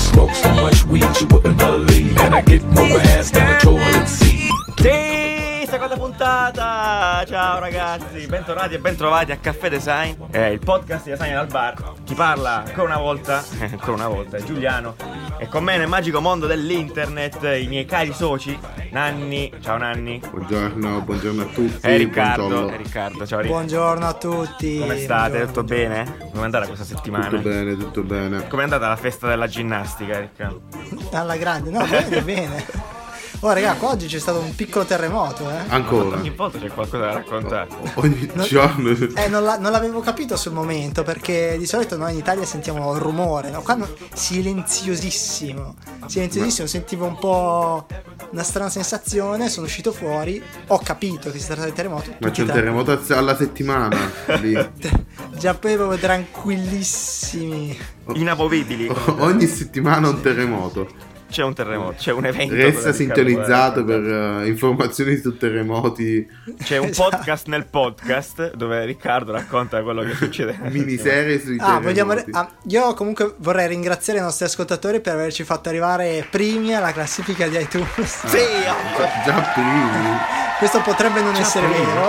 Smoke so much weed you wouldn't believe, and I get more ass than a seconda puntata! Ciao ragazzi, bentornati e bentrovati a Caffè Design, eh, il podcast di Design al bar. Chi parla ancora una volta, ancora una volta, è Giuliano. E con me nel magico mondo dell'internet i miei cari soci, Nanni. Ciao Nanni. Buongiorno, buongiorno a tutti. E Riccardo. buongiorno. E Riccardo, ciao Riccardo. Buongiorno a tutti. Come state? Buongiorno. Tutto bene? Come è andata questa settimana? Tutto bene, tutto bene. Come è andata la festa della ginnastica, Riccardo? Alla grande, no, bene, bene. Oh, raga, qua oggi c'è stato un piccolo terremoto, eh. Ancora. Ogni volta c'è qualcosa da raccontare. Ogni No- giorno. Eh, non, la- non l'avevo capito sul momento perché di solito noi in Italia sentiamo il rumore, no? Qua no- silenziosissimo, silenziosissimo, sentivo un po' una strana sensazione, sono uscito fuori, ho capito che si tratta di terremoto. Ma c'è un terremoto a- alla settimana lì. Già poi proprio tranquillissimi. Inamovibili. O- Ogni settimana un terremoto. C'è un terremoto, c'è un evento. Resta sintonizzato per eh, informazioni su terremoti, C'è un Esatto. podcast nel podcast dove Riccardo racconta quello che succede. miniserie sui Ah, terremoti. vogliamo... ah, io comunque vorrei ringraziare i nostri ascoltatori per averci fatto arrivare primi alla classifica di iTunes. Sì, Già primi. Questo potrebbe non essere vero.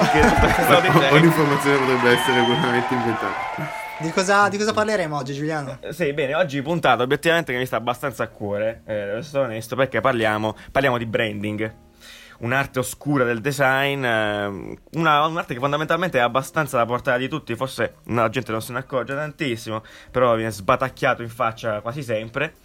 Ogni informazione potrebbe essere puramente inventata. Di cosa, di cosa parleremo oggi, Giuliano? Sì, bene, oggi puntata obiettivamente che mi sta abbastanza a cuore, eh, essere onesto, perché parliamo, parliamo di branding. Un'arte oscura del design, eh, una- un'arte che fondamentalmente è abbastanza alla portata di tutti, forse la gente non se ne accorge tantissimo, però viene sbatacchiato in faccia quasi sempre.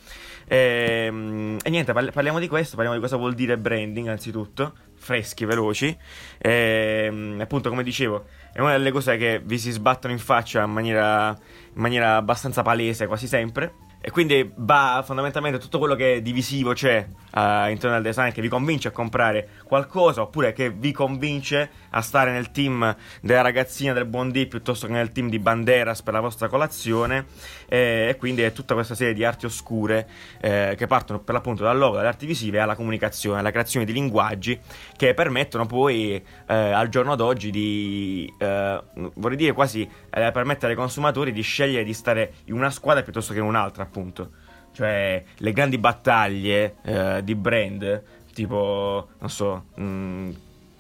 Ehm, E, niente, parli- parliamo di questo, parliamo di cosa vuol dire branding anzitutto, freschi, veloci. E, appunto, come dicevo, è una delle cose che vi si sbattono in faccia in maniera, in maniera abbastanza palese quasi sempre. E quindi va fondamentalmente tutto quello che divisivo c'è eh, all'interno del design che vi convince a comprare qualcosa oppure che vi convince a stare nel team della ragazzina del buon D piuttosto che nel team di Banderas per la vostra colazione. Eh, e quindi è tutta questa serie di arti oscure eh, che partono per l'appunto dal logo, dalle arti visive alla comunicazione, alla creazione di linguaggi che permettono poi eh, al giorno d'oggi di, eh, vorrei dire quasi, eh, permettere ai consumatori di scegliere di stare in una squadra piuttosto che in un'altra, appunto. Cioè, le grandi battaglie eh, di brand, tipo, non so, mh,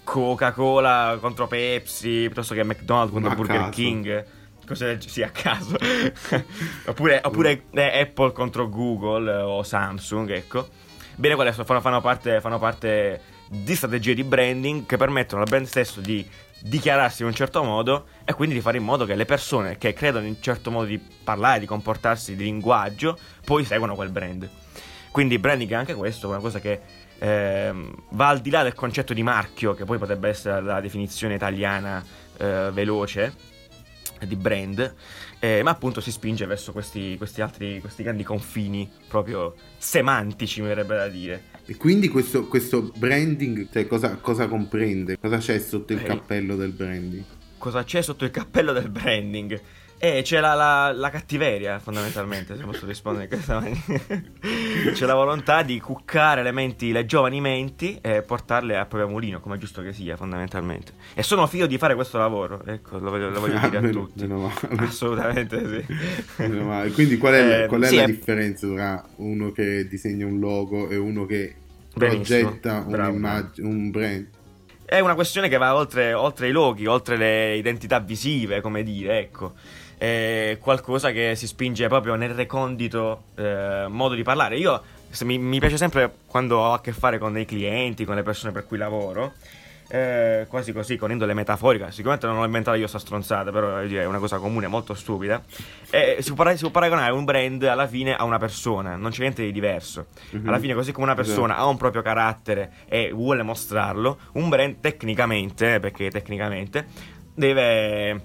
Coca-Cola contro Pepsi, piuttosto che McDonald's contro Burger caso. King. Cose del- sì, a caso. oppure oppure, eh, Apple contro Google eh, o Samsung, ecco. Bene, quelle fanno, fanno parte, fanno parte di strategie di branding che permettono al brand stesso di dichiararsi in un certo modo e quindi di fare in modo che le persone che credono in un certo modo di parlare, di comportarsi, di linguaggio, poi seguano quel brand. Quindi branding è anche questo, una cosa che ehm, va al di là del concetto di marchio, che poi potrebbe essere la definizione italiana eh, veloce di brand, eh, ma appunto si spinge verso questi, questi altri, questi grandi confini proprio semantici, mi verrebbe da dire. E quindi questo, questo branding, cioè cosa, cosa comprende? Cosa c'è sotto il Eh. cappello del branding? Cosa c'è sotto il cappello del branding? Eh, c'è la, la- la cattiveria, fondamentalmente, se posso rispondere in questa maniera. c'è la volontà di cuccare le menti, le giovani menti e portarle a proprio mulino, come è giusto che sia, fondamentalmente. E sono figlio di fare questo lavoro, ecco, lo voglio, lo voglio dire a Ah, meno- tutti. meno male. Assolutamente sì. Quindi qual è, Eh, qual è sì, la è- differenza tra uno che disegna un logo e uno che Benissimo, progetta un brand? È una questione che va oltre, oltre i loghi, oltre le identità visive, come dire, ecco. È qualcosa che si spinge proprio nel recondito eh, modo di parlare. Io mi, mi piace sempre quando ho a che fare con dei clienti, con le persone per cui lavoro, eh, quasi così, con indole metaforica. Sicuramente non ho inventato io sta stronzata, però dire, è una cosa comune, molto stupida. E si, può, si può paragonare un brand alla fine a una persona, non c'è niente di diverso. Mhm. Alla fine, così come una persona ha un proprio carattere e vuole mostrarlo, un brand tecnicamente, perché tecnicamente, deve,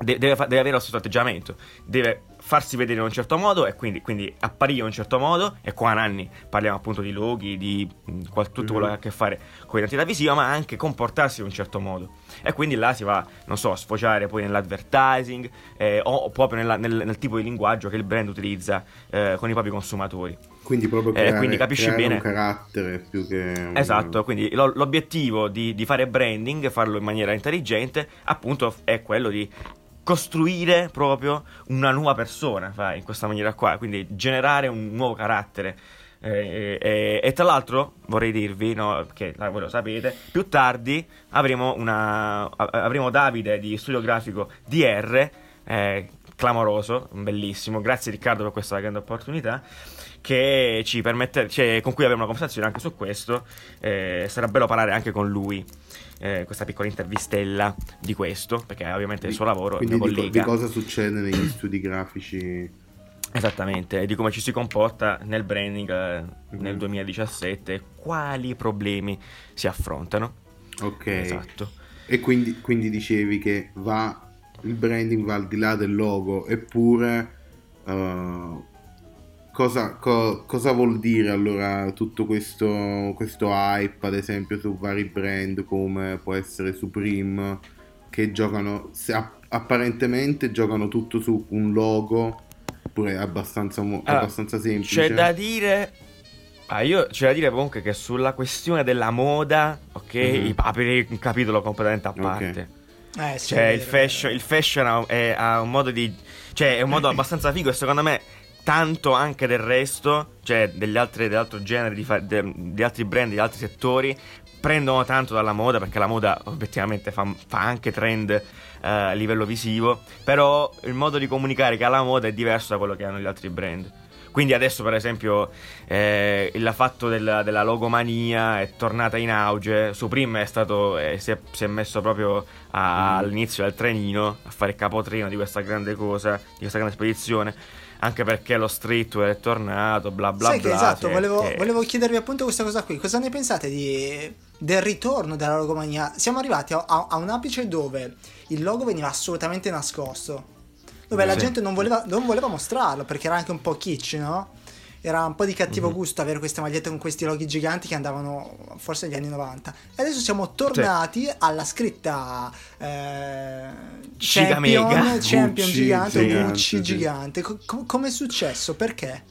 de- deve, fa- deve avere lo stesso atteggiamento, deve farsi vedere in un certo modo e quindi, quindi apparire in un certo modo. E qua Nanni parliamo appunto di loghi, di qual- tutto quello che ha a che fare con l'identità visiva, ma anche comportarsi in un certo modo. E quindi là si va, non so, a sfociare poi nell'advertising eh, o proprio nella- nel, nel tipo di linguaggio che il brand utilizza eh, con i propri consumatori. Quindi proprio Eh, creare, quindi capisci bene. un carattere più che... Esatto, quindi lo- l'obiettivo di, di fare branding, farlo in maniera intelligente, appunto è quello di costruire proprio una nuova persona, fai, in questa maniera qua, quindi generare un nuovo carattere. Eh, eh, e tra l'altro vorrei dirvi, no, eh, voi lo sapete, più tardi avremo, una, avremo Davide di studio grafico DR, eh, clamoroso, bellissimo, grazie Riccardo per questa grande opportunità, che ci permette, cioè, con cui avremo una conversazione anche su questo, eh, sarà bello parlare anche con lui. Eh, questa piccola intervistella di questo, perché ovviamente il suo lavoro, è il di, co- collega. di cosa succede negli studi grafici? Esattamente, di come ci si comporta nel branding eh, nel Mhm. 2017, quali problemi si affrontano. Ok. Esatto. E quindi, quindi dicevi che va, il branding va al di là del logo, eppure eh, cosa, co- cosa vuol dire allora tutto questo, questo hype, ad esempio, su vari brand come può essere Supreme, che giocano, se app- apparentemente giocano tutto su un logo, oppure è abbastanza, mo- Allora, abbastanza semplice. C'è da dire. Ah, io c'è da dire comunque che sulla questione della moda, ok, Mhm. i- aprirei un capitolo completamente a parte. Eh, sì, Cioè, il fashion, il fashion ha, è- ha un modo di. Cioè, è un modo abbastanza figo e secondo me tanto anche del resto, cioè degli altri, dell'altro genere, di, fa- de- di altri brand, di altri settori, prendono tanto dalla moda perché la moda obiettivamente fa, fa anche trend eh, a livello visivo, però il modo di comunicare che ha la moda è diverso da quello che hanno gli altri brand. Quindi adesso per esempio eh, il fatto della, della logomania è tornata in auge, Supreme è stato, eh, si, è, si è messo proprio a- Mm. all'inizio del trenino a fare il capotreno di questa grande cosa, di questa grande spedizione, anche perché lo streetwear è tornato, bla bla Sai bla. che esatto, cioè, volevo, che- volevo chiedervi appunto questa cosa qui. Cosa ne pensate di- del ritorno della logomania? Siamo arrivati a, a- a un apice dove il logo veniva assolutamente nascosto. Dove la Sì. gente non voleva, non voleva mostrarlo perché era anche un po' kitsch, no? Era un po' di cattivo Mhm. gusto avere queste magliette con questi loghi giganti che andavano forse negli anni 90. E adesso siamo tornati alla scritta eh, Giga Champion, mega. Champion Gucci gigante, gigante, Gucci sì. gigante. Co- com- come è successo? Perché?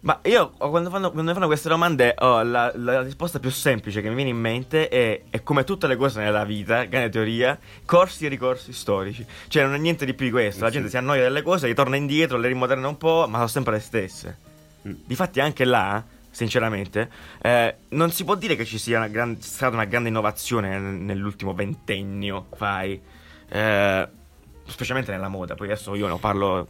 Ma io quando fanno, quando mi fanno queste domande ho la, la risposta più semplice che mi viene in mente è, è come tutte le cose nella vita, grande teoria, corsi e ricorsi storici. Cioè non è niente di più di questo, la sì. gente si annoia delle cose, ritorna indietro, le rimoderna un po', ma sono sempre le stesse. Mm. Difatti anche là, sinceramente, eh, non si può dire che ci sia una gran- stata una grande innovazione nel- nell'ultimo ventennio, fai, eh, specialmente nella moda, poi adesso io ne parlo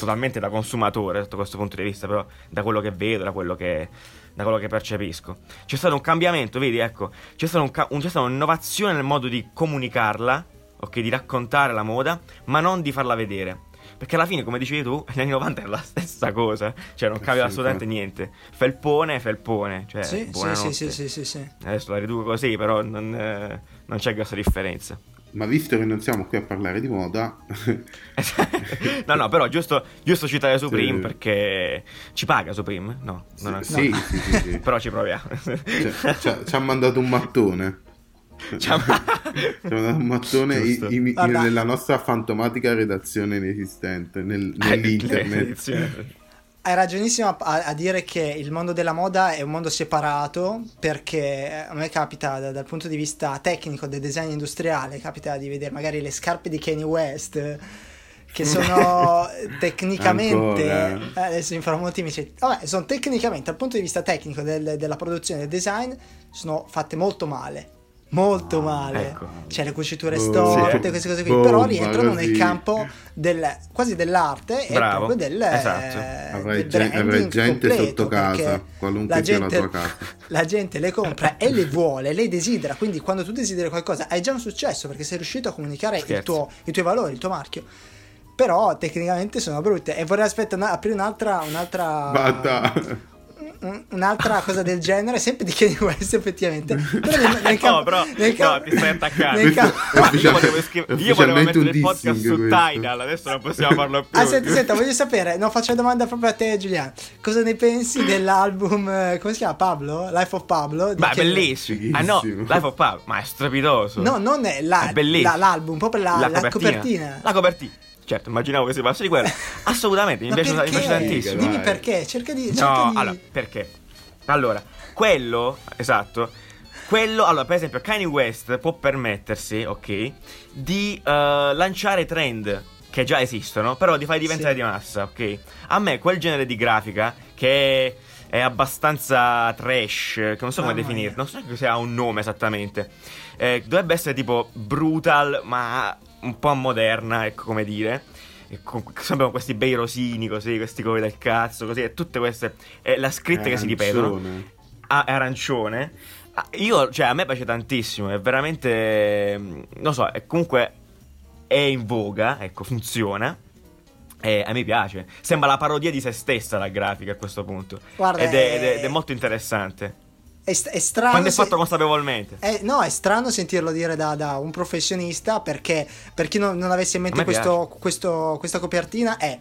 totalmente da consumatore sotto questo punto di vista, però da quello che vedo, da quello che, da quello che percepisco. C'è stato un cambiamento, vedi, ecco, c'è, stato un ca- un- c'è stata un'innovazione nel modo di comunicarla, ok, di raccontare la moda, ma non di farla vedere. Perché alla fine, come dicevi tu, negli anni 90 era la stessa cosa, cioè non cambia sì, assolutamente niente. Felpone, felpone, cioè Sì, sì, sì, sì, sì, sì, sì. Adesso la riduco così, però non, eh, non c'è grossa differenza. Ma visto che non siamo qui a parlare di moda, no, no, però giusto, giusto citare Supreme Sì. perché ci paga Supreme? No, non sì, sì, sì, sì. Però ci proviamo. Cioè, ci ha- ci ha mandato un mattone. Ci ha- mandato un mattone in- in- Guarda. nella nostra fantomatica redazione inesistente, nel- nell'internet. Hai ragionissimo a, a dire che il mondo della moda è un mondo separato perché a me capita da- dal punto di vista tecnico del design industriale, capita di vedere magari le scarpe di Kanye West eh, che sono tecnicamente Ancora. eh, adesso mi farò molti amici vabbè sono tecnicamente dal punto di vista tecnico del- della produzione del design sono fatte molto male molto male ecco. c'è le cuciture Oh, storte sì. queste cose qui Bomba, però rientrano nel campo del, quasi dell'arte e Bravo, proprio del, esatto. eh, Avrai, del gen- branding avrai gente completo, sotto casa, qualunque la sia gente, la tua casa. la gente le compra e le vuole, le desidera. Quindi, quando tu desideri qualcosa, hai già un successo perché sei riuscito a comunicare tuo- i tuoi valori, il tuo marchio. Però tecnicamente sono brutte. E vorrei aspettare aprire un'altra. un'altra Basta. Un- un'altra cosa del genere, sempre di Kanye West, effettivamente. Però nel, nel no, campo- però nel no, campo- ti stai attaccando. Ma io volevo, iscri- io volevo mettere un il podcast su questo. Tidal, adesso non possiamo farlo più. Ah, senti, senti, voglio sapere, no, faccio una domanda proprio a te, Giuliano. Cosa ne pensi dell'album, eh, come si chiama, Pablo? Life of Pablo? di Ma è Kanye- bellissimo. Ah no. Life of Pub, ma è strepitoso. No, non è, la- È la- l'album, proprio la, la copertina. La copertina. Certo, immaginavo che si passi di quello. Assolutamente, mi piace, mi piace tantissimo. Dimmi perché, cerca di... cerca No, di- allora, perché? Allora, quello, esatto, quello, allora, per esempio, Kanye West può permettersi, ok, di eh, lanciare trend che già esistono, però di farli diventare Sì. di massa, ok? A me quel genere di grafica che è abbastanza trash, che non so come mia. non so se ha un nome esattamente. Eh, dovrebbe essere tipo brutal, ma un po' moderna, ecco come dire. E con, abbiamo questi bei rosini così, questi colori del cazzo, così, e tutte queste. E la scritte che si ripetono. Arancione. Ah, è arancione. Ah, Io, cioè, a me piace tantissimo. È veramente. mm, Non so, è comunque. È in voga, ecco, funziona. E a me piace. Sembra la parodia di se stessa la grafica a questo punto. Guarda, ed, è, ed è- è- ed è molto interessante. È, è strano. Quando è se- fatto consapevolmente. Eh, no, è strano sentirlo dire da, da un professionista perché per chi non, non avesse in mente questo, questo- questa copertina è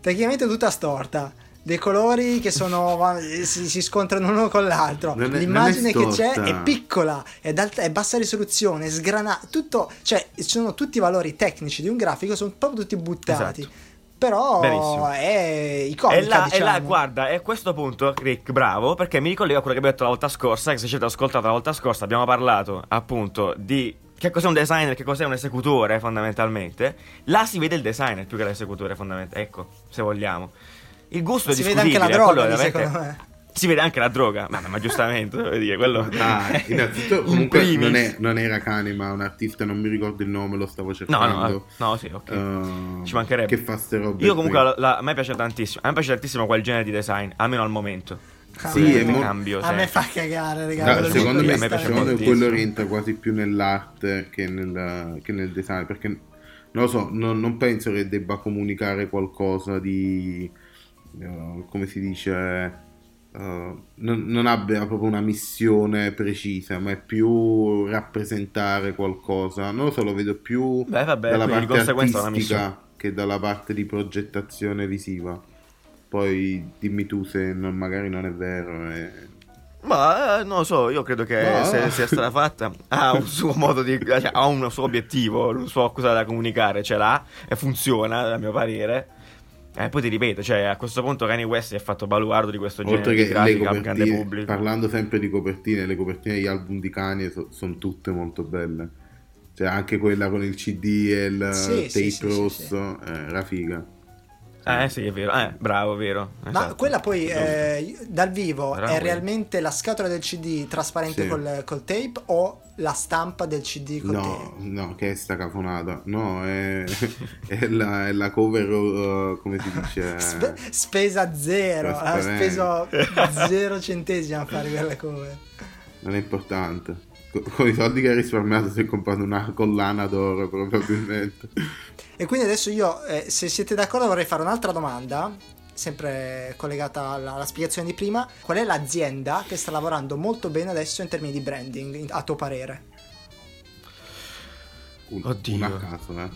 praticamente tutta storta. Dei colori che sono, si, si scontrano uno con l'altro. È- L'immagine è che c'è è piccola, è, è bassa risoluzione, è sgranata. Tutto, cioè, ci sono tutti i valori tecnici di un grafico, sono proprio tutti buttati. Esatto. Però Verissimo. è E iconica, là, e diciamo. là, guarda, è a questo punto, Rick, bravo, perché mi ricollego a quello che abbiamo detto la volta scorsa, che se ci avete ascoltato la volta scorsa abbiamo parlato appunto di che cos'è un designer, che cos'è un esecutore fondamentalmente. Là si vede il designer più che l'esecutore fondamentalmente, ecco, se vogliamo. Il gusto è si vede anche la discutibile, droga, quello veramente- secondo me. Si vede anche la droga, ma, ma giustamente, devo dire, quello... Dai, innanzitutto In comunque primis. non, è- non era Cani ma un artista, non mi ricordo il nome, lo stavo No, cercando. no, no, sì, ok. Eh, Ci mancherebbe. Che fa ste robe Io comunque, la- la- a me piace tantissimo, a me piace tantissimo quel genere di design, almeno al momento. Sì, A me- è mo- cambio A me fa cagare, raga. Ah, lì secondo con me, secondo me quello rientra quasi più nell'arte che nel, che nel design perché non lo so, non, non penso che debba comunicare qualcosa di eh, come si dice eh, non, non abbia proprio una missione precisa ma è più rappresentare qualcosa non lo so, lo vedo più Beh, vabbè, dalla parte è artistica che dalla parte di progettazione visiva poi dimmi tu se non- magari non è vero e... Ma eh, non lo so, io credo che No. se sia stata fatta ha un suo modo di. cioè, ha un suo obiettivo, un suo cosa da comunicare, ce l'ha e funziona, a mio parere. E poi ti ripeto, cioè a questo punto Kanye West si è fatto baluardo di questo genere Oltre di che le grafica al grande copertine, pubblico. parlando sempre di copertine, le copertine degli album di Kanye sono tutte molto belle. Cioè, anche quella con il CD e il Sì, tape sì, sì, sì, rosso, eh, era figa. Eh sì, è vero, eh, bravo, vero. Ma esatto. quella poi eh, dal vivo Bravo, è eh. realmente la scatola del CD trasparente Sì. col, col tape o la stampa del CD col No, tape? no, che è sta cafonata. No, è, è la, è la cover, uh, come si dice? Spe- spesa zero, ha speso zero centesimi a fare quella cover. Non è importante. Co- Con i soldi che hai risparmiato si è comprato una collana d'oro probabilmente. E quindi adesso io, eh, se siete d'accordo, vorrei fare un'altra domanda, sempre collegata alla, alla spiegazione di prima. Qual è l'azienda che sta lavorando molto bene adesso in termini di branding, in- a tuo parere? Un, Oddio. un a caso, eh.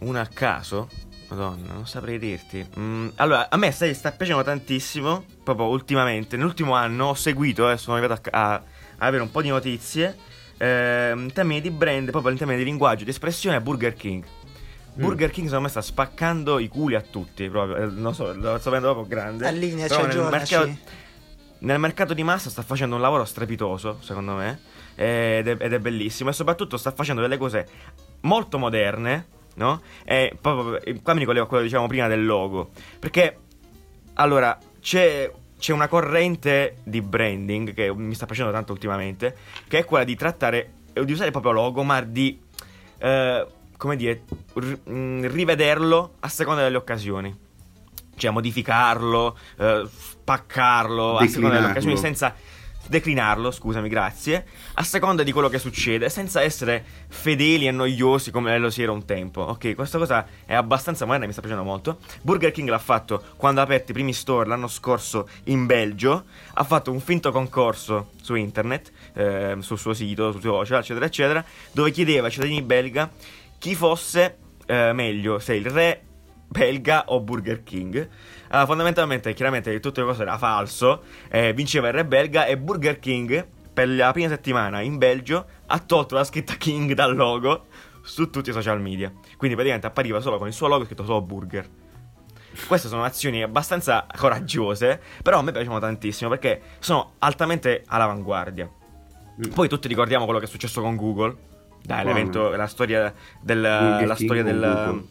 Una a caso? Madonna, non saprei dirti. Mm, allora, a me sai, sta piacendo tantissimo, proprio ultimamente. Nell'ultimo anno ho seguito, eh, sono arrivato a, a- a avere un po' di notizie. eh, in termini di brand, proprio in termini di linguaggio, di espressione, Burger King. Burger King secondo me sta spaccando i culi a tutti, proprio, eh, non so, lo sto vedendo proprio grande. Allinea, c'è nel mercato, nel mercato di massa sta facendo un lavoro strepitoso, secondo me, ed è, ed è bellissimo. E soprattutto sta facendo delle cose molto moderne, no? E proprio, e qua mi ricollego a quello che dicevamo prima del logo, perché allora c'è, c'è una corrente di branding che mi sta piacendo tanto ultimamente, che è quella di trattare, eh, di usare proprio logo, ma di, eh, come dire, ri- mh, rivederlo a seconda delle occasioni. Cioè modificarlo, eh, spaccarlo a seconda delle occasioni senza declinarlo, scusami, grazie, a seconda di quello che succede, senza essere fedeli e noiosi come lo si era un tempo. Ok, questa cosa è abbastanza moderna e mi sta piacendo molto. Burger King l'ha fatto quando ha aperto i primi store l'anno scorso in Belgio, ha fatto un finto concorso su internet, ehm, sul suo sito, sul suo social, eccetera, eccetera, dove chiedeva ai cittadini belga chi fosse eh, meglio, se il re belga o Burger King. Allora, fondamentalmente, chiaramente, tutte le cose era falso. eh, vinceva il re belga e Burger King, per la prima settimana in Belgio, ha tolto la scritta King dal logo su tutti i social media. Quindi praticamente appariva solo con il suo logo scritto solo Burger. Queste sono azioni abbastanza coraggiose, però a me piacciono tantissimo perché sono altamente all'avanguardia. Mm. Poi tutti ricordiamo quello che è successo con Google. Dai, Quale? l'evento, la storia del. Burger la King storia del.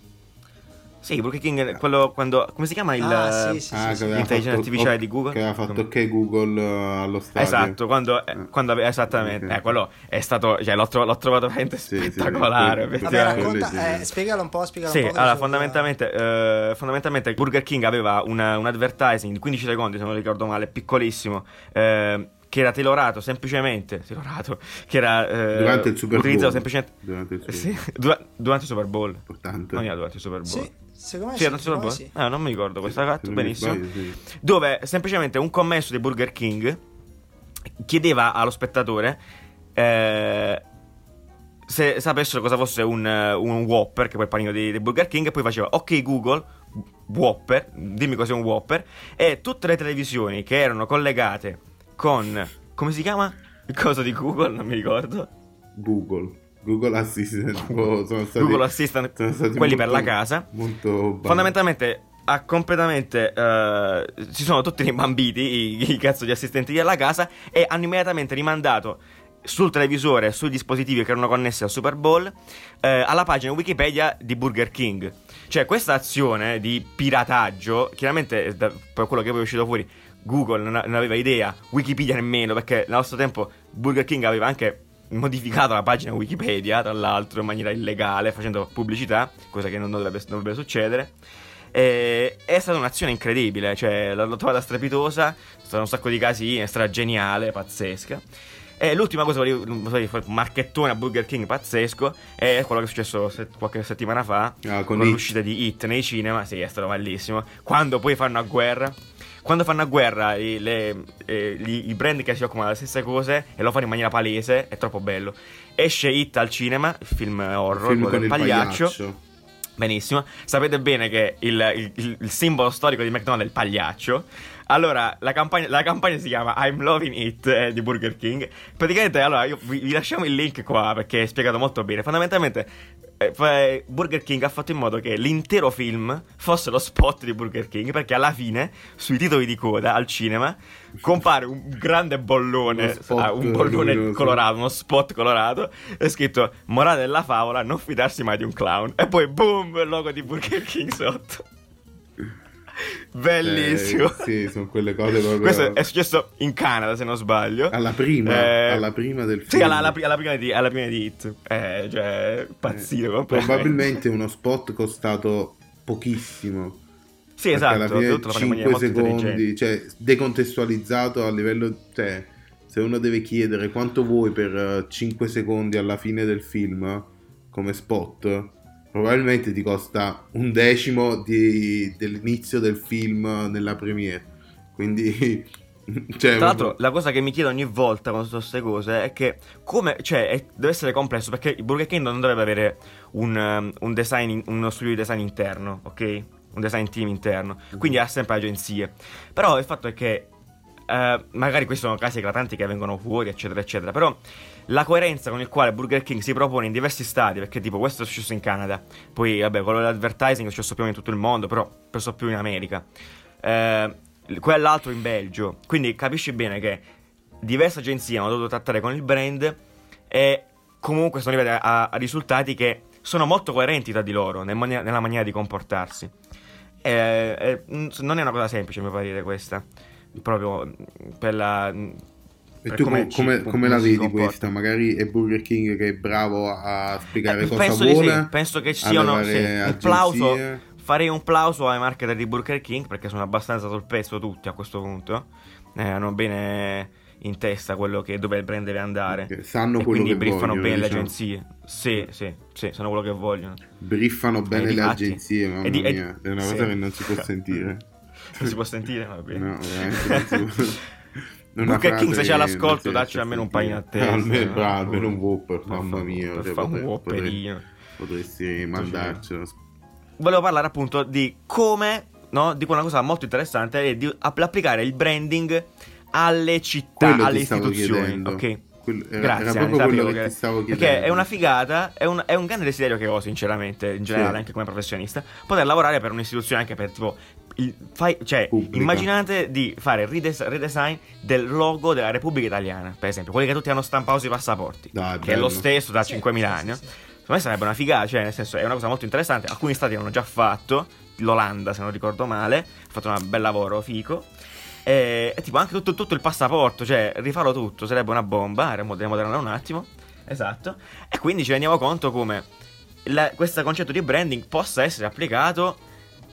Sì, Burger King, quello quando. Come si chiama il. Ah, sì, sì, Ah, sì, aveva L'intelligenza fatto- artificiale ok- di Google? Che aveva fatto Come- ok Google eh, allo stadio. Esatto, quando, eh, Eh. quando esattamente, Ok. eh, quello è stato, cioè l'ho, tro- l'ho trovato veramente Sì, sì, spettacolare. sì. Vabbè, effettivamente. racconta, sì. eh, spiegalo un po', spiegalo Sì, un po'. allora sul- fondamentalmente, eh, fondamentalmente Burger King aveva una- un advertising di 15 secondi, se non ricordo male, piccolissimo, eh, che era tailorato semplicemente, tailorato, che era eh, Durante il Super Bowl. utilizzato semplicemente Durante il Super sì, Bowl. dura- durante il Super Bowl. Importante. Non era durante il Super Bowl. Sì, secondo me Sì, sì, Super Bowl? sì. Ah, non mi ricordo questa mi benissimo. sbaglio, sì. Dove semplicemente un commesso di Burger King chiedeva allo spettatore eh, se sapessero cosa fosse un, eh, un Whopper, che poi è il panino di, di Burger King, e poi faceva ok Google, Whopper, dimmi cos'è un Whopper, e tutte le televisioni che erano collegate con, come si chiama? Il coso di Google, non mi ricordo. Google. Google Assistant. oh, sono stati- Google Assistant, sono stati quelli molto- per la casa. Molto. Fondamentalmente ha completamente eh, si sono tutti rimbambiti i, i cazzo di assistenti della casa e hanno immediatamente rimandato sul televisore, sui dispositivi che erano connessi al Super Bowl, eh, alla pagina Wikipedia di Burger King. Cioè, questa azione di pirataggio, chiaramente, eh, da- per quello che poi è uscito fuori, Google non, non aveva idea, Wikipedia nemmeno, perché nel nostro tempo Burger King aveva anche modificato la pagina Wikipedia, tra l'altro, in maniera illegale, facendo pubblicità, cosa che non dovrebbe, non dovrebbe succedere. E è stata un'azione incredibile, cioè l'ho trovata strepitosa, sono stati un sacco di casi, è stata geniale, pazzesca. E l'ultima cosa, dire, un marchettone a Burger King pazzesco, è quello che è successo se- qualche settimana fa, Ah, con, con It. l'uscita di Hit nei cinema, sì, è stato bellissimo. Quando poi fanno a guerra, quando fanno a guerra i, le- eh, gli- i brand che si occupano delle stesse cose e lo fanno in maniera palese, è troppo bello. Esce Hit al cinema, il film horror, Film quello con il pagliaccio. pagliaccio. Benissimo, sapete bene che il, il- il- il simbolo storico di McDonald's è il pagliaccio. Allora, la campagna, la campagna si chiama I'm Loving It eh, di Burger King. Praticamente, allora, io vi, vi lasciamo il link qua perché è spiegato molto bene. Fondamentalmente, eh, Burger King ha fatto in modo che l'intero film fosse lo spot di Burger King perché alla fine, sui titoli di coda al cinema, compare un grande bollone, ah, un bollone luminoso. colorato, uno spot colorato, è scritto morale della favola, non fidarsi mai di un clown. E poi boom, il logo di Burger King sotto. Bellissimo. Eh, sì, sono quelle cose proprio. Questo è successo in Canada, se non sbaglio. Alla prima, Eh, alla prima del film. Sì, alla, alla alla prima di, alla prima di Hit. Eh, cioè, pazzito. Eh. Probabilmente uno spot costato pochissimo. Sì, Perché alla esatto. fine Tutto lo fanno in maniera 5 molto intelligente. secondi, cioè decontestualizzato a livello, cioè se uno deve chiedere quanto vuoi per 5 secondi alla fine del film come spot, probabilmente ti costa un decimo di- dell'inizio del film nella premiere. Quindi cioè, Tra l'altro, la cosa che mi chiedo ogni volta quando sono queste cose è che come, cioè, è- deve essere complesso perché il Burger King non dovrebbe avere un, um, un design, uno studio di design interno, ok? Un design team interno, quindi ha sempre agenzie. Però il fatto è che eh, magari questi sono casi eclatanti che vengono fuori, eccetera, eccetera. Però la coerenza con il quale Burger King si propone in diversi stati, perché tipo questo è successo in Canada, poi vabbè, quello dell'advertising è successo più in tutto il mondo, però penso più in America. Eh, quell'altro in Belgio. Quindi capisci bene che diverse agenzie hanno dovuto trattare con il brand e comunque sono arrivati a, a risultati che sono molto coerenti tra di loro nel mania- nella maniera di comportarsi. E- e, mm, non è una cosa semplice, a mio parere, questa. Proprio mm, per la. E per tu come, come- come la vedi questa? Magari è Burger King che è bravo a spiegare Eh, cosa penso vuole. sì, penso che ci sì, un plauso. Farei un plauso ai marketer di Burger King perché sono abbastanza sul pezzo tutti a questo punto. Eh, hanno bene in testa quello che dove il brand deve andare. Che sanno e quello quindi che briffano vogliono, bene le diciamo. agenzie. Sì, sì, sì, sanno quello che vogliono. Briffano bene le agenzie, mamma e di- e- mia. È una sì. cosa che non si può sentire. Non si può sentire? Va bene. No, veramente King, se c'è si riesce dacci almeno un sentire. panino a testa. Almeno, no? almeno un Whopper, Ma mamma mia. per cioè, un Whopperino. Potresti mandarcelo. Volevo parlare appunto di come, no? Di una cosa molto interessante è di app- applicare il branding alle città, Quello alle istituzioni, ok? Quel- era, Grazie, era proprio quello che, che- ti stavo chiedendo. Perché è una figata, è un, è un grande desiderio che ho, sinceramente, in generale, Sì. anche come professionista, poter lavorare per un'istituzione anche per tipo. il- fai- cioè, Pubblica. immaginate di fare il redes- redesign del logo della Repubblica Italiana, per esempio, quelli che tutti hanno stampato sui passaporti, Dai, che è lo bello. stesso da Sì, 5.000 sì, anni. sì. Secondo me sarebbe una figata, cioè, nel senso, è una cosa molto interessante. Alcuni stati l'hanno già fatto, l'Olanda, se non ricordo male, ha fatto un bel lavoro fico. E, e tipo anche tutto, tutto il passaporto, cioè rifarlo tutto sarebbe una bomba, remodernare un attimo. Esatto. E quindi ci rendiamo conto come la- questo concetto di branding possa essere applicato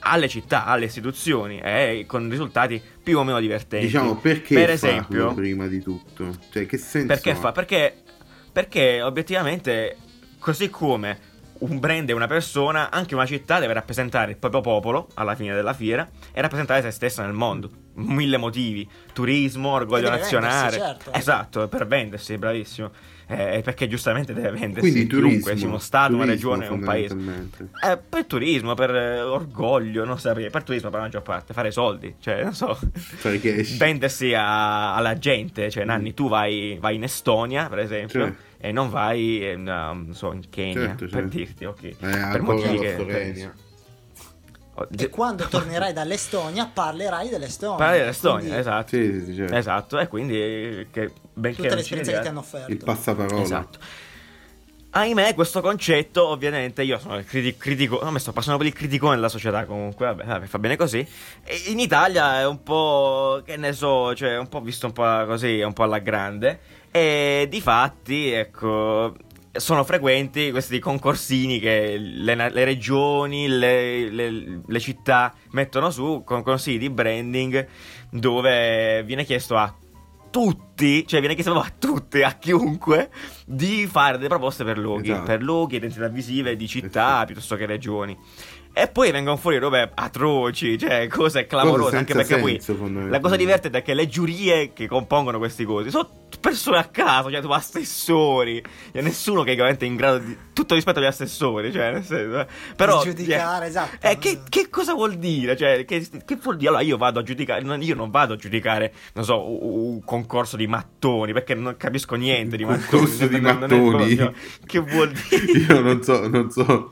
alle città, alle istituzioni e con risultati più o meno divertenti. Diciamo perché per esempio, prima di tutto? Cioè, che senso perché ha? fa? Perché, perché obiettivamente, così come un brand è una persona, anche una città deve rappresentare il proprio popolo alla fine della fiera e rappresentare se stessa nel mondo. Mille motivi: turismo, orgoglio nazionale. certo. Esatto, per vendersi, bravissimo. Eh, perché giustamente deve vendersi Quindi chiunque, turismo, sia uno stato, una regione, un paese. Eh, per turismo, per eh, orgoglio, non saprei. Per turismo, per la maggior parte, fare soldi, cioè, non so. Cash. Vendersi a- alla gente, cioè, Nanni, tu vai, vai in Estonia, per esempio, Certo. e non vai, eh, non so, in Kenya, Certo, per certo. dirti, ok. Eh, per motivi che. E quando tornerai dall'Estonia parlerai dell'Estonia. Parli dell'Estonia, Quindi esatto. Sì, sì, sì, certo. Esatto, e quindi che benché Tutte le esperienze che ti hanno offerto. Il passaparola. Esatto. Ahimè, questo concetto, ovviamente, io sono il criti- critico. No, mi sto passando per il criticone della società. Comunque, vabbè, vabbè, fa bene così. E in Italia è un po'. che ne so, cioè, un po' visto un po' così, un po' alla grande. E di fatti, ecco. Sono frequenti questi concorsini che le, le regioni, le, le- le città mettono su con consigli di branding dove viene chiesto a tutti, cioè viene chiesto a tutti, a chiunque, di fare delle proposte per luoghi, Esatto. per luoghi, identità visive di città piuttosto che regioni. E poi vengono fuori robe atroci, cioè cose clamorose, anche perché poi senso, la fondamentalmente. cosa divertente è che le giurie che compongono questi cosi sono persone a caso, cioè tipo assessori, e nessuno che è veramente in grado di tutto rispetto agli assessori, cioè nel senso, eh. però Di giudicare, esatto. Eh, che, che cosa vuol dire? Cioè, che, che vuol dire? Allora io vado a giudicare, non- io non vado a giudicare, non so, un, un concorso di mattoni, perché non capisco niente di Un mattoni. concorso di non- non è mattoni. che vuol dire? Io non so, non so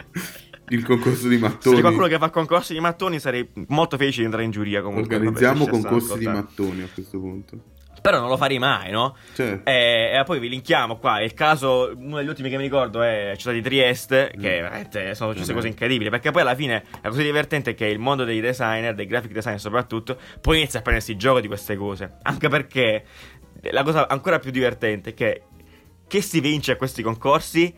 il concorso di Se mattoni. c'è qualcuno che fa concorsi di mattoni sarei molto felice di entrare in giuria comunque. Organizziamo Vabbè, se concorsi di mattoni a questo punto. Però non lo farei mai, no? Certo. E, e poi vi linkiamo qua. Il caso, uno degli ultimi che mi ricordo è la città di Trieste, che Mm. veramente sono successe Eh. cose incredibili. Perché poi alla fine la cosa divertente è che il mondo dei designer, dei graphic designer soprattutto, poi inizia a prendersi il gioco di queste cose. Anche perché la cosa ancora più divertente è che che si vince a questi concorsi?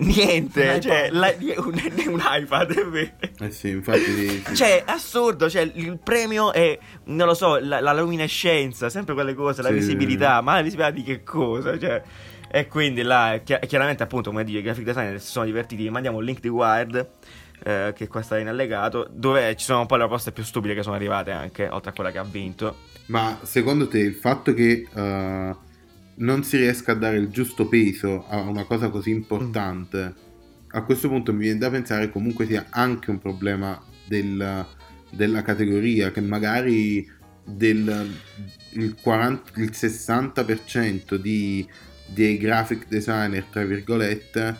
Niente, Un cioè la- un, un iPad, è vero. Eh sì, infatti sì, sì. Cioè, assurdo, cioè, il premio è, non lo so, la, la luminescenza, sempre quelle cose, la Sì. visibilità, ma la visibilità di che cosa? Cioè, e quindi là, chi- chiaramente appunto, come dice, i graphic designer si sono divertiti, vi mandiamo un link di Wired, eh, che qua sta in allegato, dove ci sono un po' le proposte più stupide che sono arrivate anche, oltre a quella che ha vinto. Ma secondo te il fatto che eh, non si riesca a dare il giusto peso a una cosa così importante, a questo punto mi viene da pensare comunque sia anche un problema del- della categoria, che magari del, il, 40, il 60% di, dei graphic designer, tra virgolette,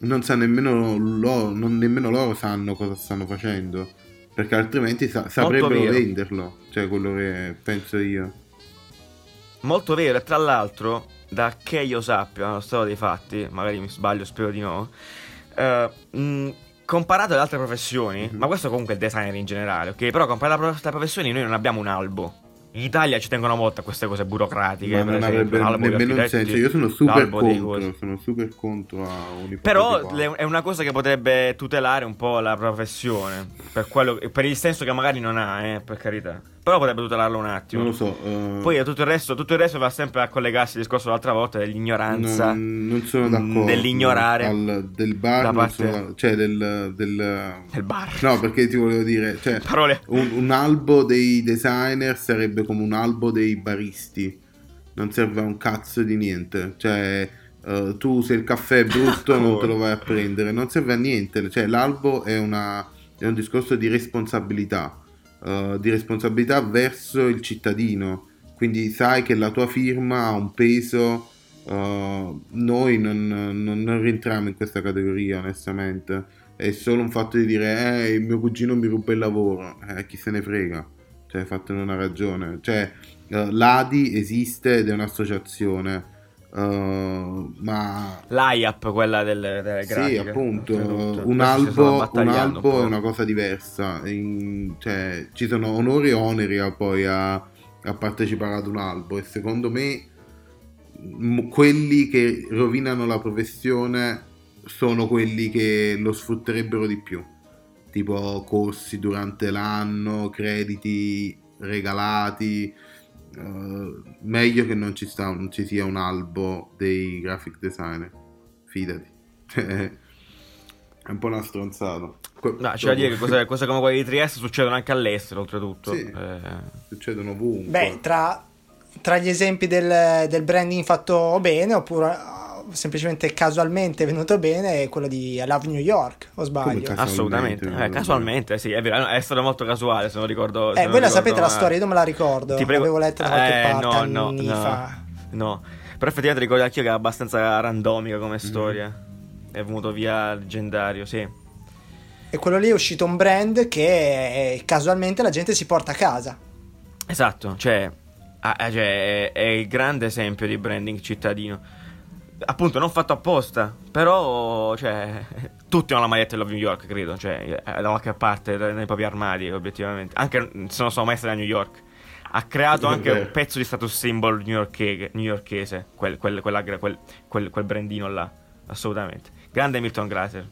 non sa nemmeno loro, non nemmeno loro sanno cosa stanno facendo. Perché altrimenti sa- saprebbero venderlo. Cioè, quello che penso io. Molto vero, e tra l'altro, da che io sappia, lo stato dei fatti, magari mi sbaglio, spero di no, eh, mh, comparato ad altre professioni, Mhm. ma questo comunque è il designer in generale, ok? Però comparato ad altre professioni noi non abbiamo un albo. In Italia ci tengono molto a queste cose burocratiche, Ma non avrebbe nemmeno un senso. Io sono super contro. Sono super contro a un Però le- è una cosa che potrebbe tutelare un po' la professione, per, quello, per il senso che magari non ha, eh, per carità. Però potrebbe tutelarlo un attimo. Non lo so. eh, Poi tutto il, resto, tutto il resto va sempre a collegarsi al discorso dell'altra volta dell'ignoranza. non, non sono mh, d'accordo. dell'ignorare al- del bar, parte- sono- cioè del, del- Del bar. No, perché ti volevo dire, cioè, Parole. un, un albo dei designer sarebbe come un albo dei baristi. Non serve a un cazzo di niente. Cioè, eh, tu se il caffè è brutto non te lo vai a prendere. Non serve a niente. Cioè, l'albo è, una, è un discorso di responsabilità. Eh, di responsabilità verso il cittadino. Quindi sai che la tua firma ha un peso Uh, noi non, non, non, rientriamo in questa categoria, onestamente. È solo un fatto di dire, eh, il mio cugino mi ruba il lavoro. Eh, chi se ne frega? Cioè, fatene una ragione. Cioè, uh, l'ADI esiste ed è un'associazione. Uh, ma l'IAP, quella del, delle grafiche. Sì, appunto, un albo, un albo un è una cosa diversa. In, cioè, ci sono onori e oneri a, poi a, a partecipare ad un albo e secondo me quelli che rovinano la professione sono quelli che lo sfrutterebbero di più, tipo corsi durante l'anno, crediti regalati. Uh, meglio che non ci, sta, non ci sia un albo dei graphic designer, fidati. È un po' una stronzata. No, c'è da dire che cose, cose, come quelle di Trieste succedono anche all'estero, oltretutto. Sì, eh. succedono ovunque. Beh, tra tra gli esempi del, del branding fatto bene oppure semplicemente casualmente venuto bene è quello di I Love New York o sbaglio? assolutamente. eh, casualmente sì è vero è stato molto casuale se non ricordo se eh, non voi la sapete la storia io non me la ricordo ti prego... l'avevo letta da qualche eh, parte no, anni no, fa. no. Però effettivamente ricordo anch'io che è abbastanza randomica come mm-hmm. storia. Mm. è venuto via leggendario sì. E quello lì è uscito un brand che casualmente la gente si porta a casa. Esatto cioè Ah, eh, cioè, è, è, il grande esempio di branding cittadino. Appunto, non fatto apposta, però, cioè, tutti hanno la maglietta di Love New York, credo, cioè, da qualche parte nei propri armadi, obiettivamente. Anche se non sono mai stato a New York. Ha creato anche un pezzo di status symbol newyorchese, quel, quel, quel, quel, quel brandino là, assolutamente. Grande Milton Glaser.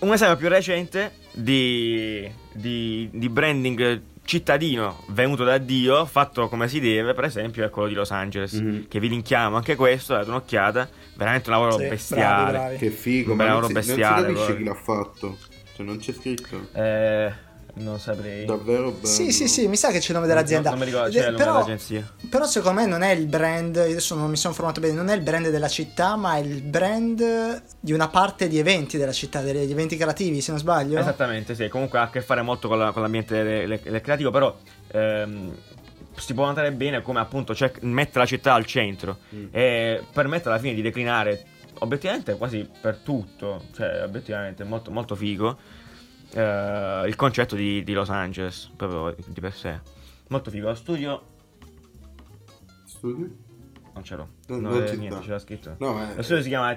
Un esempio più recente di, di, di branding cittadino venuto da Dio, fatto come si deve, per esempio, è quello di Los Angeles. Mm-hmm. Che vi linkiamo anche questo, date un'occhiata. Veramente un lavoro sì, bestiale. Bravi, bravi. Che figo, un ma lavoro non si, bestiale. Non si capisce chi l'ha fatto. Cioè, non c'è scritto. Eh. Non saprei. Davvero bello. Sì, sì, sì, mi sa che c'è il nome dell'azienda. Non, non mi ricordo, c'è il nome però, dell'agenzia. Però secondo me non è il brand, adesso non mi sono informato bene, non è il brand della città, ma è il brand di una parte di eventi della città, degli eventi creativi, se non sbaglio. Esattamente, sì, comunque ha a che fare molto con, la, con l'ambiente del, del creativo, però ehm, si può notare bene come appunto cioè, mette la città al centro mm. e permette alla fine di declinare obiettivamente quasi per tutto, cioè obiettivamente molto, molto figo uh, il concetto di, di, Los Angeles, proprio di per sé. Molto figo. Lo studio... Studio? Non ce l'ho. Non, non, non niente, c'era scritto. No, è, Lo studio si chiama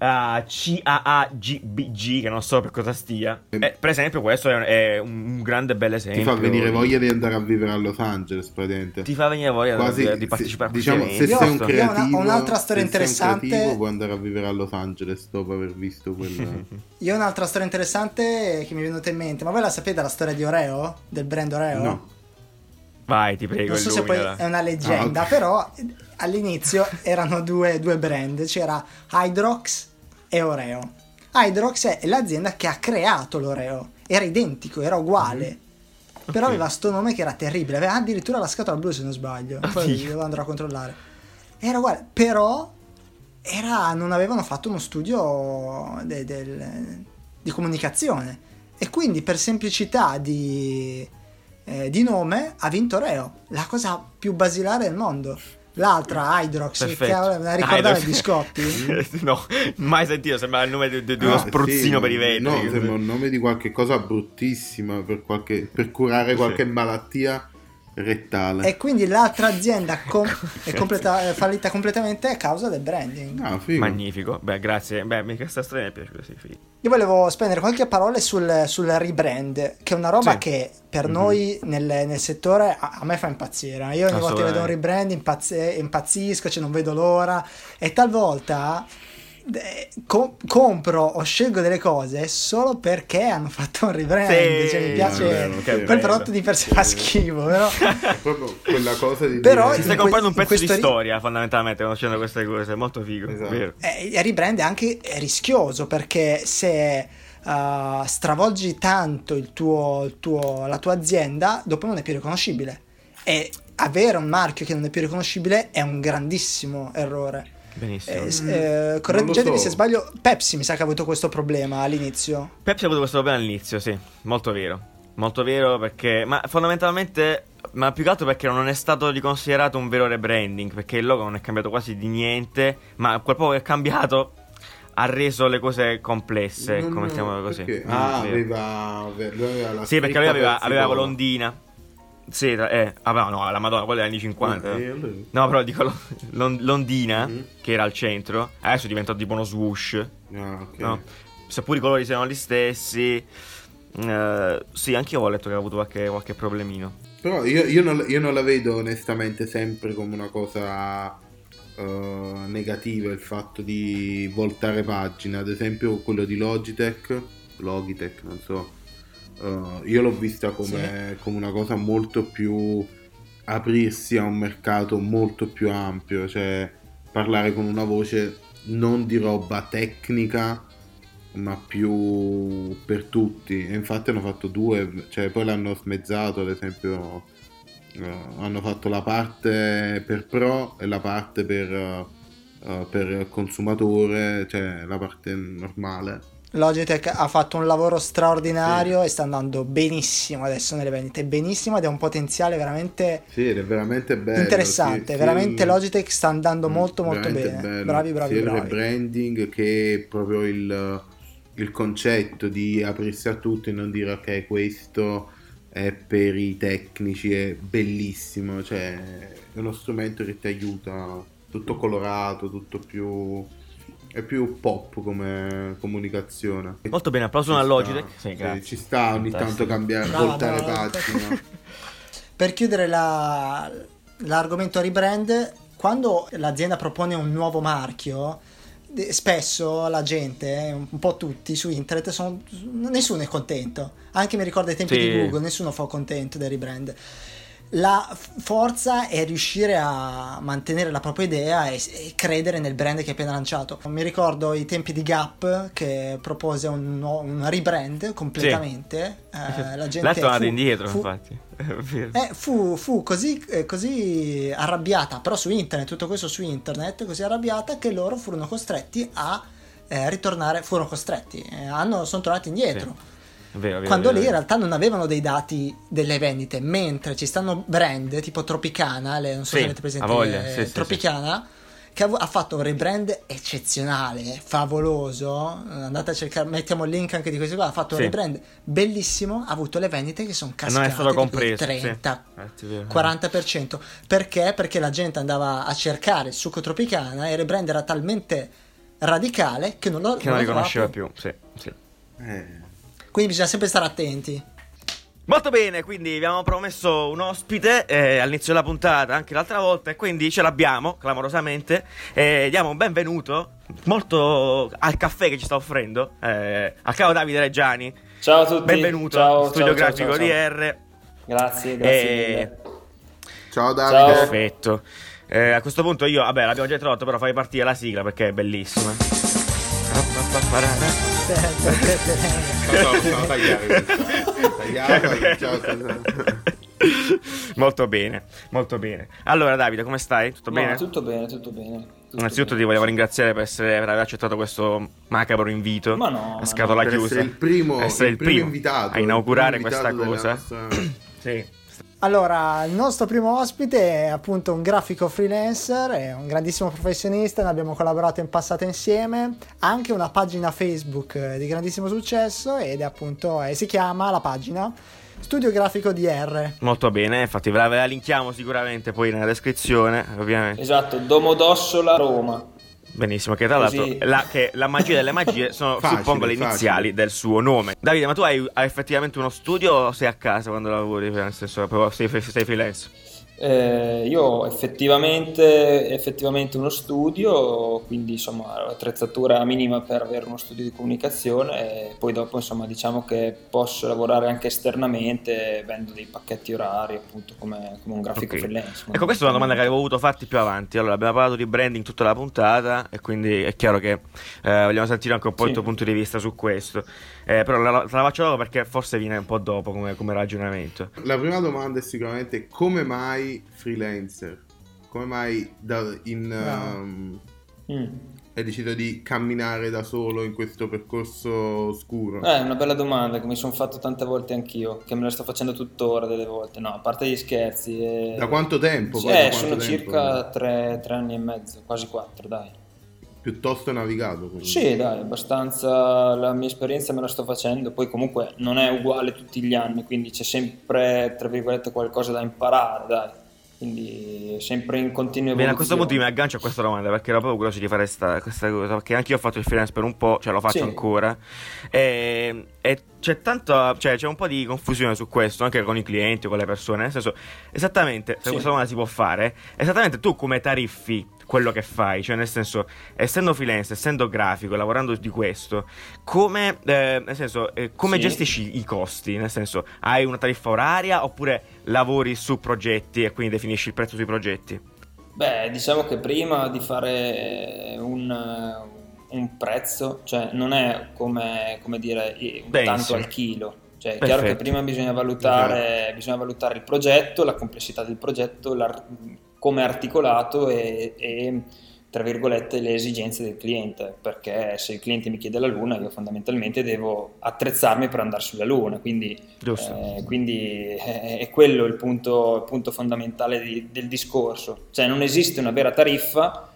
uh, CAAGBG, che non so per cosa stia. Eh, eh, per esempio, questo è, è un grande bel esempio. Ti fa venire voglia di andare a vivere a Los Angeles, praticamente. Ti fa venire voglia Quasi, di, di partecipare se, a diciamo, se sei un creativo, ho un'altra storia interessante. Creativo, puoi andare a vivere a Los Angeles dopo aver visto quella. Io ho un'altra storia interessante che mi è venuta in mente. Ma voi la sapete la storia di Oreo? Del brand Oreo? No. Vai, ti prego. Non so se poi è una leggenda, ah, okay. però all'inizio erano due, due, brand, c'era Hydrox e Oreo. Hydrox è l'azienda che ha creato l'Oreo, era identico, era uguale. Mm-hmm. Okay. Però aveva sto nome che era terribile, aveva addirittura la scatola blu se non sbaglio, poi Oddio. devo andare a controllare. Era uguale, però era, non avevano fatto uno studio de, de, di comunicazione e quindi per semplicità di eh, di nome ha vinto Reo, la cosa più basilare del mondo. L'altra, Hydrox, che la ricordare i biscotti? no, mai sentito, sembra il nome di, di uno ah, spruzzino sì, per i vetri. No, sembra un nome di qualche cosa bruttissima per, qualche, per curare qualche sì. malattia rettale. E quindi l'altra azienda com- è, completa- fallita completamente a causa del branding. Ah, Magnifico, beh, grazie. Beh, questa storia mi è piaciuta. Sì, figo. Io volevo spendere qualche parola sul, sul rebrand, che è una roba sì. che per mm-hmm. noi nel, nel, settore a, a, me fa impazzire. Io ogni volta che vedo un rebrand impazz- impazzisco, cioè non vedo l'ora. E talvolta Com- compro o scelgo delle cose solo perché hanno fatto un rebrand. Sì, cioè, mi piace vero, quel bello. prodotto di per sé fa schifo, però. È proprio quella cosa di. Però dire... stai comprando un pezzo di storia, ri... fondamentalmente, conoscendo queste cose. È molto figo. Esatto. Eh, il rebrand è anche rischioso perché se. Uh, stravolgi tanto il tuo, il tuo, la tua azienda, dopo non è più riconoscibile. E avere un marchio che non è più riconoscibile è un grandissimo errore. Benissimo. Eh, eh, correggetemi so. se sbaglio, Pepsi mi sa che ha avuto questo problema all'inizio. Pepsi ha avuto questo problema all'inizio, sì, molto vero. Molto vero perché, ma fondamentalmente Ma più che altro perché non è stato riconsiderato un vero rebranding, perché il logo non è cambiato quasi di niente, ma quel poco che è cambiato ha reso le cose complesse, Non- come stiamo così. perché? Mm, Ah, aveva, aveva la Sì, perché lui aveva, aveva d'oro. Sì, eh, ah, no, no, la Madonna, quella degli anni 50. Eh, allora- No, però dico Lon- Londina, Mhm. che era al centro, adesso diventa tipo uno swoosh. Ah, ok. No? Seppur i colori siano gli stessi. eh, sì, anche io ho letto che ha avuto qualche, qualche problemino. Però io, io non, io non la vedo onestamente sempre come una cosa eh, negativa il fatto di voltare pagina. Ad esempio quello di Logitech, Logitech, non so. Eh, io l'ho vista come, come una cosa molto più aprirsi a un mercato molto più ampio, cioè parlare con una voce non di roba tecnica ma più per tutti. E infatti hanno fatto due cioè poi l'hanno smezzato ad esempio eh, hanno fatto la parte per pro e la parte per, eh, per consumatore cioè la parte normale Logitech ha fatto un lavoro straordinario e sta andando benissimo adesso nelle vendite, benissimo ed è un potenziale veramente sì veramente bello interessante, sì, sì, veramente il- Logitech sta andando Mm, molto molto bene, bello. bravi bravi sia il bravi. rebranding che proprio il, il concetto di aprirsi a tutti e non dire ok questo è per i tecnici è bellissimo cioè è uno strumento che ti aiuta tutto colorato tutto più è più pop come comunicazione Molto bene, applauso Ci a sta, Logitech. Sì, sì, grazie. ci sta ogni tanto Fantastico. cambiare Brava, voltare brava. pagina Per chiudere la- l'argomento rebrand, quando l'azienda propone un nuovo marchio, spesso la gente, un po' tutti su internet, sono, nessuno è contento. Anche mi ricordo ai tempi Sì. di Google, nessuno fu contento del rebrand. La forza è riuscire a mantenere la propria idea e, e credere nel brand che hai appena lanciato. Mi ricordo i tempi di Gap che propose un, nuovo- un rebrand completamente. eh, la gente è tornato fu- indietro, fu- infatti. Eh, fu, fu così, eh, così arrabbiata, però su internet, tutto questo su internet, così arrabbiata che loro furono costretti a eh, ritornare, furono costretti, eh, hanno, sono tornati indietro. È vero, vero, Quando è lì in vero. realtà non avevano dei dati delle vendite, mentre ci stanno brand tipo Tropicana, le- non so Sì, se avete presente voglia, eh, sì, sì, Tropicana, che ha, ha fatto un rebrand eccezionale, favoloso. Andate a cercare, mettiamo il link anche di questo qua. Ha fatto Sì. un rebrand bellissimo, ha avuto le vendite che sono cascate non è stato compreso. 30, sì. Eh, sì, è vero. 40%. Perché? Perché la gente andava a cercare il succo Tropicana e il rebrand era talmente radicale che non lo, Che non lo riconosceva trovava più. Sì, sì. Eh, Quindi bisogna sempre stare attenti. Molto bene, quindi vi abbiamo promesso un ospite eh, all'inizio della puntata, anche l'altra volta, e quindi ce l'abbiamo, clamorosamente. E diamo un benvenuto molto al caffè che ci sta offrendo, eh, al caro Davide Reggiani. Ciao a tutti. Benvenuto Ciao, studio ciao, grafico ciao, di ciao. R. Grazie, grazie Eh, mille. ciao Davide Perfetto. Eh, a questo punto io, vabbè, l'abbiamo già introdotto, però fai partire la sigla perché è bellissima. No, no, no, tagliare. Tagliare, ciao, molto bene, molto bene. Allora, Davide, come stai? Tutto No, bene? tutto bene, tutto bene. tutto Innanzitutto ti bene. volevo ringraziare per, essere, per aver accettato questo macabro invito. Ma no, a scatola Per chiusa. essere il primo, Essere il primo invitato a inaugurare primo questa cosa. nostra- Sì. Allora, il nostro primo ospite è appunto un grafico freelancer, è un grandissimo professionista, ne abbiamo collaborato in passato insieme, ha anche una pagina Facebook eh, di grandissimo successo ed è appunto, eh, si chiama la pagina Studio Grafico DR. Molto bene, infatti ve la, ve la linkiamo sicuramente poi nella descrizione, ovviamente. Esatto, Domodossola, Roma. Benissimo, che tra l'altro la, che la magia delle magie sono, Facile, suppongo, le facile. iniziali del suo nome. Davide, ma tu hai, hai effettivamente uno studio o sei a casa quando lavori? Nel senso, sei, sei freelance? Eh, io ho effettivamente, effettivamente uno studio, quindi insomma l'attrezzatura minima per avere uno studio di comunicazione e poi dopo insomma diciamo che posso lavorare anche esternamente, vendo dei pacchetti orari appunto come, come un grafico Ok. freelance. Ecco, questa è una domanda che avevo voluto farti più avanti. Allora, abbiamo parlato di branding tutta la puntata e quindi è chiaro che eh, vogliamo sentire anche un po' il Sì. tuo punto di vista su questo. Eh, però la, la faccio dopo perché forse viene un po' dopo come, come ragionamento. La prima domanda è sicuramente come mai freelancer? Come mai da- in, um, Mm. hai deciso di camminare da solo in questo percorso scuro? Eh, è una bella domanda che mi sono fatto tante volte anch'io, che me la sto facendo tuttora delle volte. No, a parte gli scherzi. eh, Da quanto tempo? Sì, eh, quanto sono tempo? circa tre, tre anni e mezzo, quasi quattro, dai. Piuttosto navigato. quindi. Sì, dai, abbastanza la mia esperienza me la sto facendo, poi comunque non è uguale tutti gli anni, quindi c'è sempre, tra virgolette, qualcosa da imparare, dai. Quindi sempre in continua evoluzione. Bene, a questo punto mi aggancio a questa domanda perché ero proprio curioso di fare sta- questa cosa. Perché anche io ho fatto il freelance per un po', cioè lo faccio Sì. ancora. E, e c'è tanto, cioè c'è un po' di confusione su questo, anche con i clienti o con le persone. Nel senso, esattamente, se Sì. questa domanda si può fare, esattamente tu come tariffi quello che fai, cioè nel senso, essendo freelance, essendo grafico, lavorando di questo, come, eh, nel senso, eh, come Sì. gestisci i costi? Nel senso, hai una tariffa oraria oppure lavori su progetti e quindi definisci il prezzo sui progetti? Beh, diciamo che prima di fare un, un prezzo, cioè non è come, come dire un Benissimo. tanto al chilo. Cioè, è chiaro che Perfetto. prima bisogna valutare, bisogna valutare il progetto, la complessità del progetto, l'ar- come è articolato e, e, tra virgolette, le esigenze del cliente. Perché se il cliente mi chiede la luna, io fondamentalmente devo attrezzarmi per andare sulla luna. Quindi eh, quindi è, è quello il punto, il punto fondamentale di- del discorso. Cioè non esiste una vera tariffa,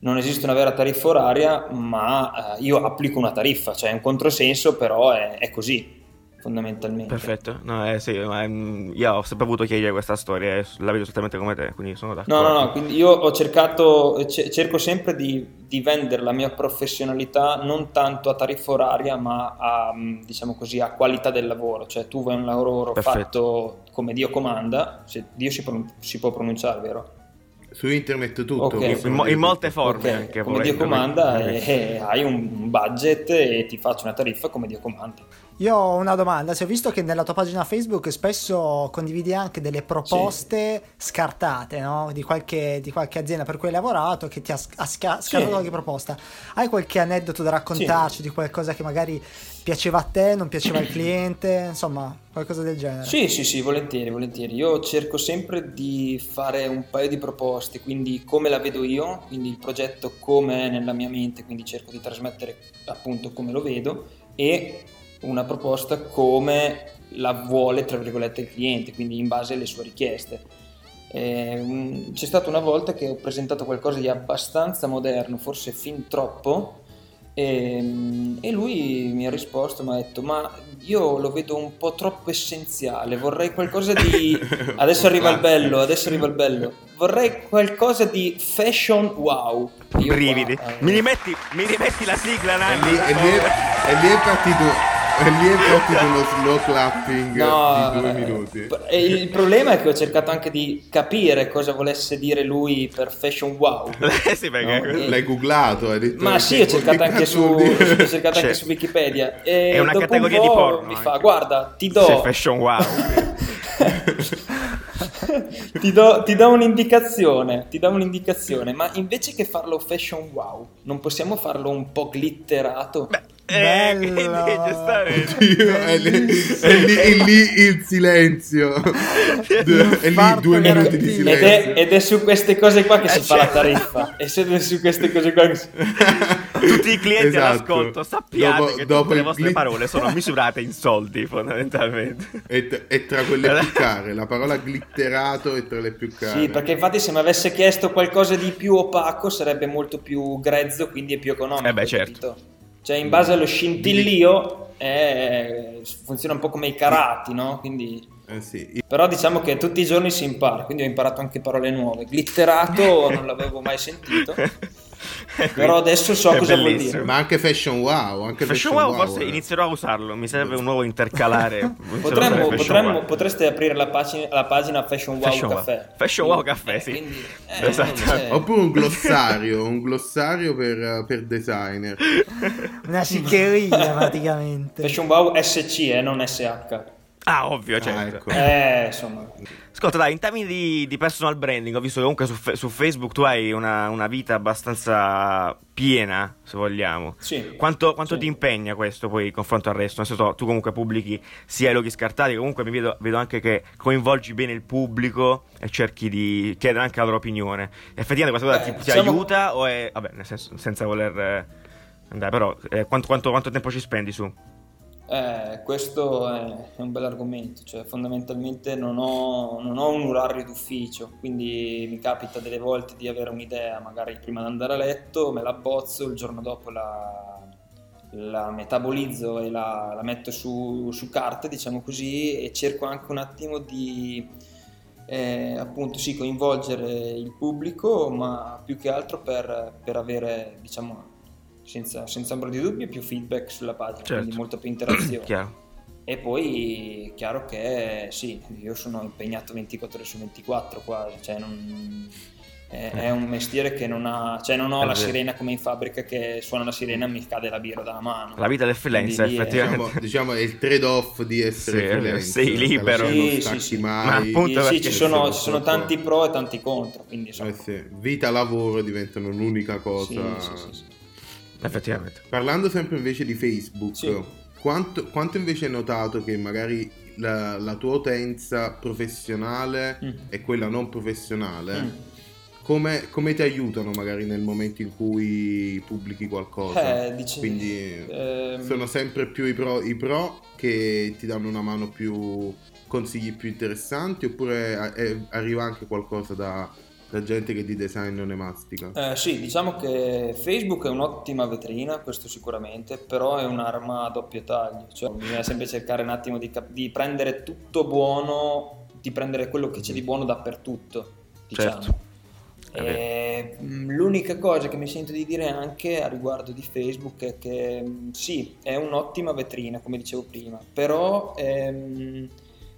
non esiste una vera tariffa oraria, ma eh, io applico una tariffa, cioè è un controsenso, però è, è così fondamentalmente. Perfetto, no, eh, sì, ma, mm, io ho sempre avuto chiedere questa storia e la vedo esattamente come te, quindi sono No, d'accordo. no, no, quindi io ho cercato, ce- cerco sempre di, di vendere la mia professionalità non tanto a tariffa oraria, ma a, mh, diciamo così, a qualità del lavoro. Cioè tu vuoi un lavoro Perfetto. fatto come Dio comanda, se Dio si, pron- si può pronunciare, vero? Su internet tutto. Ok. possono In, in molte forme Ok, anche come Dio comanda e, e hai un budget e ti faccio una tariffa come Dio comanda. Io ho una domanda, se ho visto che nella tua pagina Facebook spesso condividi anche delle proposte scartate, no? Di qualche, di qualche azienda per cui hai lavorato che ti ha, ha sca- scartato qualche proposta. Hai qualche aneddoto da raccontarci di qualcosa che magari piaceva a te, non piaceva al cliente, insomma, qualcosa del genere? Sì, sì, sì, volentieri, volentieri. Io cerco sempre di fare un paio di proposte, quindi come la vedo io, quindi il progetto come è nella mia mente, quindi cerco di trasmettere appunto come lo vedo e una proposta come la vuole, tra virgolette, il cliente, quindi in base alle sue richieste. Eh, c'è stata una volta che ho presentato qualcosa di abbastanza moderno, forse fin troppo, e, e lui mi ha risposto, mi ha detto, ma io lo vedo un po' troppo essenziale, vorrei qualcosa di... Adesso arriva il bello, adesso arriva il bello. Vorrei qualcosa di fashion wow. Io qua, Brividi. eh, Mi, rimetti, mi rimetti la sigla, Nanni? e lì- e lì è partito. E lì è partito uno slow clapping No, di due eh, minuti. e il problema è che ho cercato anche di capire cosa volesse dire lui per fashion wow. Eh sì, perché... No, eh. L'hai googlato, hai detto. Ma sì, ho cercato che anche su, ho cercato anche Cioè, su Wikipedia. E è una dopo un categoria di po' porno Mi anche. fa, guarda, ti do, fashion wow. ti do, ti do un'indicazione, ti do un'indicazione, ma invece che farlo fashion wow, non possiamo farlo un po' glitterato? Eh, quindi, giustamente. Dio, è, lì, è lì- è lì il silenzio. È lì due minuti di garantito. Ed silenzio. è, ed è su queste cose qua che si Eh, fa la certo. tariffa. E se è su queste cose qua che si... Tutti i clienti Esatto. all'ascolto sappiate Dopo- che dopo tutte le vostre gli- parole sono misurate in soldi, fondamentalmente. E, t- e tra quelle più care, la parola glitterato è tra le più care. Sì, perché infatti se mi avesse chiesto qualcosa di più opaco sarebbe molto più grezzo, quindi è più economico. Eh beh, certo. capito? Cioè in base allo scintillio eh, funziona un po' come i carati, no? Quindi... Eh sì. Però diciamo che tutti i giorni si impara, quindi ho imparato anche parole nuove. Glitterato non l'avevo mai sentito. Però adesso so È cosa vuol bellissimo. dire. Ma anche fashion wow, anche Fashion fashion, wow, forse eh. inizierò a usarlo, mi serve un nuovo intercalare. Potremmo, potremmo- Wow. potreste aprire la pagina, la pagina Fashion Wow Fashion Wow. Caffè. Fashion Wow Caffè, Eh, sì. quindi, eh, Esatto. Oppure un glossario, un glossario per, per designer. Una siccheria praticamente. Fashion Wow SC, eh, non SH. Ah, ovvio, Ah, certo. ecco. Eh, insomma, Ascolta, dai, in termini di, di personal branding, ho visto che comunque su, su Facebook tu hai una, una vita abbastanza piena, se vogliamo. sì. Quanto, quanto Sì. ti impegna questo poi in confronto al resto? Nel senso, tu comunque pubblichi sia i loghi scartati, comunque mi vedo, vedo anche che coinvolgi bene il pubblico e cerchi di chiedere anche la loro opinione. Effettivamente questa cosa Beh, ti, ti diciamo- aiuta o è... Vabbè, nel senso, senza voler eh, andare, però eh, quanto, quanto- quanto tempo ci spendi su? Eh, questo è, è un bel argomento, cioè fondamentalmente non ho, non ho un orario d'ufficio, quindi mi capita delle volte di avere un'idea, magari prima di andare a letto, me la abbozzo, il giorno dopo la, la metabolizzo e la, la metto su, su carta, diciamo così, e cerco anche un attimo di eh, appunto sì, coinvolgere il pubblico, ma più che altro per, per avere, diciamo, senza, senza ombra di dubbio, più feedback sulla pagina, Certo. quindi molta più interazione. Chiaro. E poi chiaro che sì, io sono impegnato 24 ore su 24 quasi, cioè non- è, è un mestiere che non ha, cioè non ho È la vero. sirena come in fabbrica che suona la sirena e mi cade la birra dalla mano. La vita del freelancer, è- effettivamente. Diciamo, diciamo è il trade-off di essere Sì, sei libero. Alla fine Sì, non sì, sì. mai. Ma appunto Sì, ci sono, ci sono tanti pro e tanti contro, quindi insomma. Eh sì, Vita, lavoro diventano un'unica cosa. Sì, sì, sì, sì. Effettivamente. Parlando sempre invece di Facebook, Sì. quanto, quanto invece hai notato che magari la, la tua utenza professionale Mm. e quella non professionale, Mm. come, come ti aiutano magari nel momento in cui pubblichi qualcosa? Eh, dici- Quindi ehm, sono sempre più i pro, i pro che ti danno una mano più consigli più interessanti oppure arriva anche qualcosa da, da gente che di design non ne mastica? Eh, sì, diciamo che Facebook è un'ottima vetrina, questo sicuramente, però è un'arma a doppio taglio, cioè bisogna sempre cercare un attimo di, cap- di prendere tutto buono, di prendere quello che c'è di buono dappertutto, diciamo. Certo. E, mh, l'unica cosa che mi sento di dire anche a riguardo di Facebook è che mh, sì, è un'ottima vetrina, come dicevo prima, però ehm,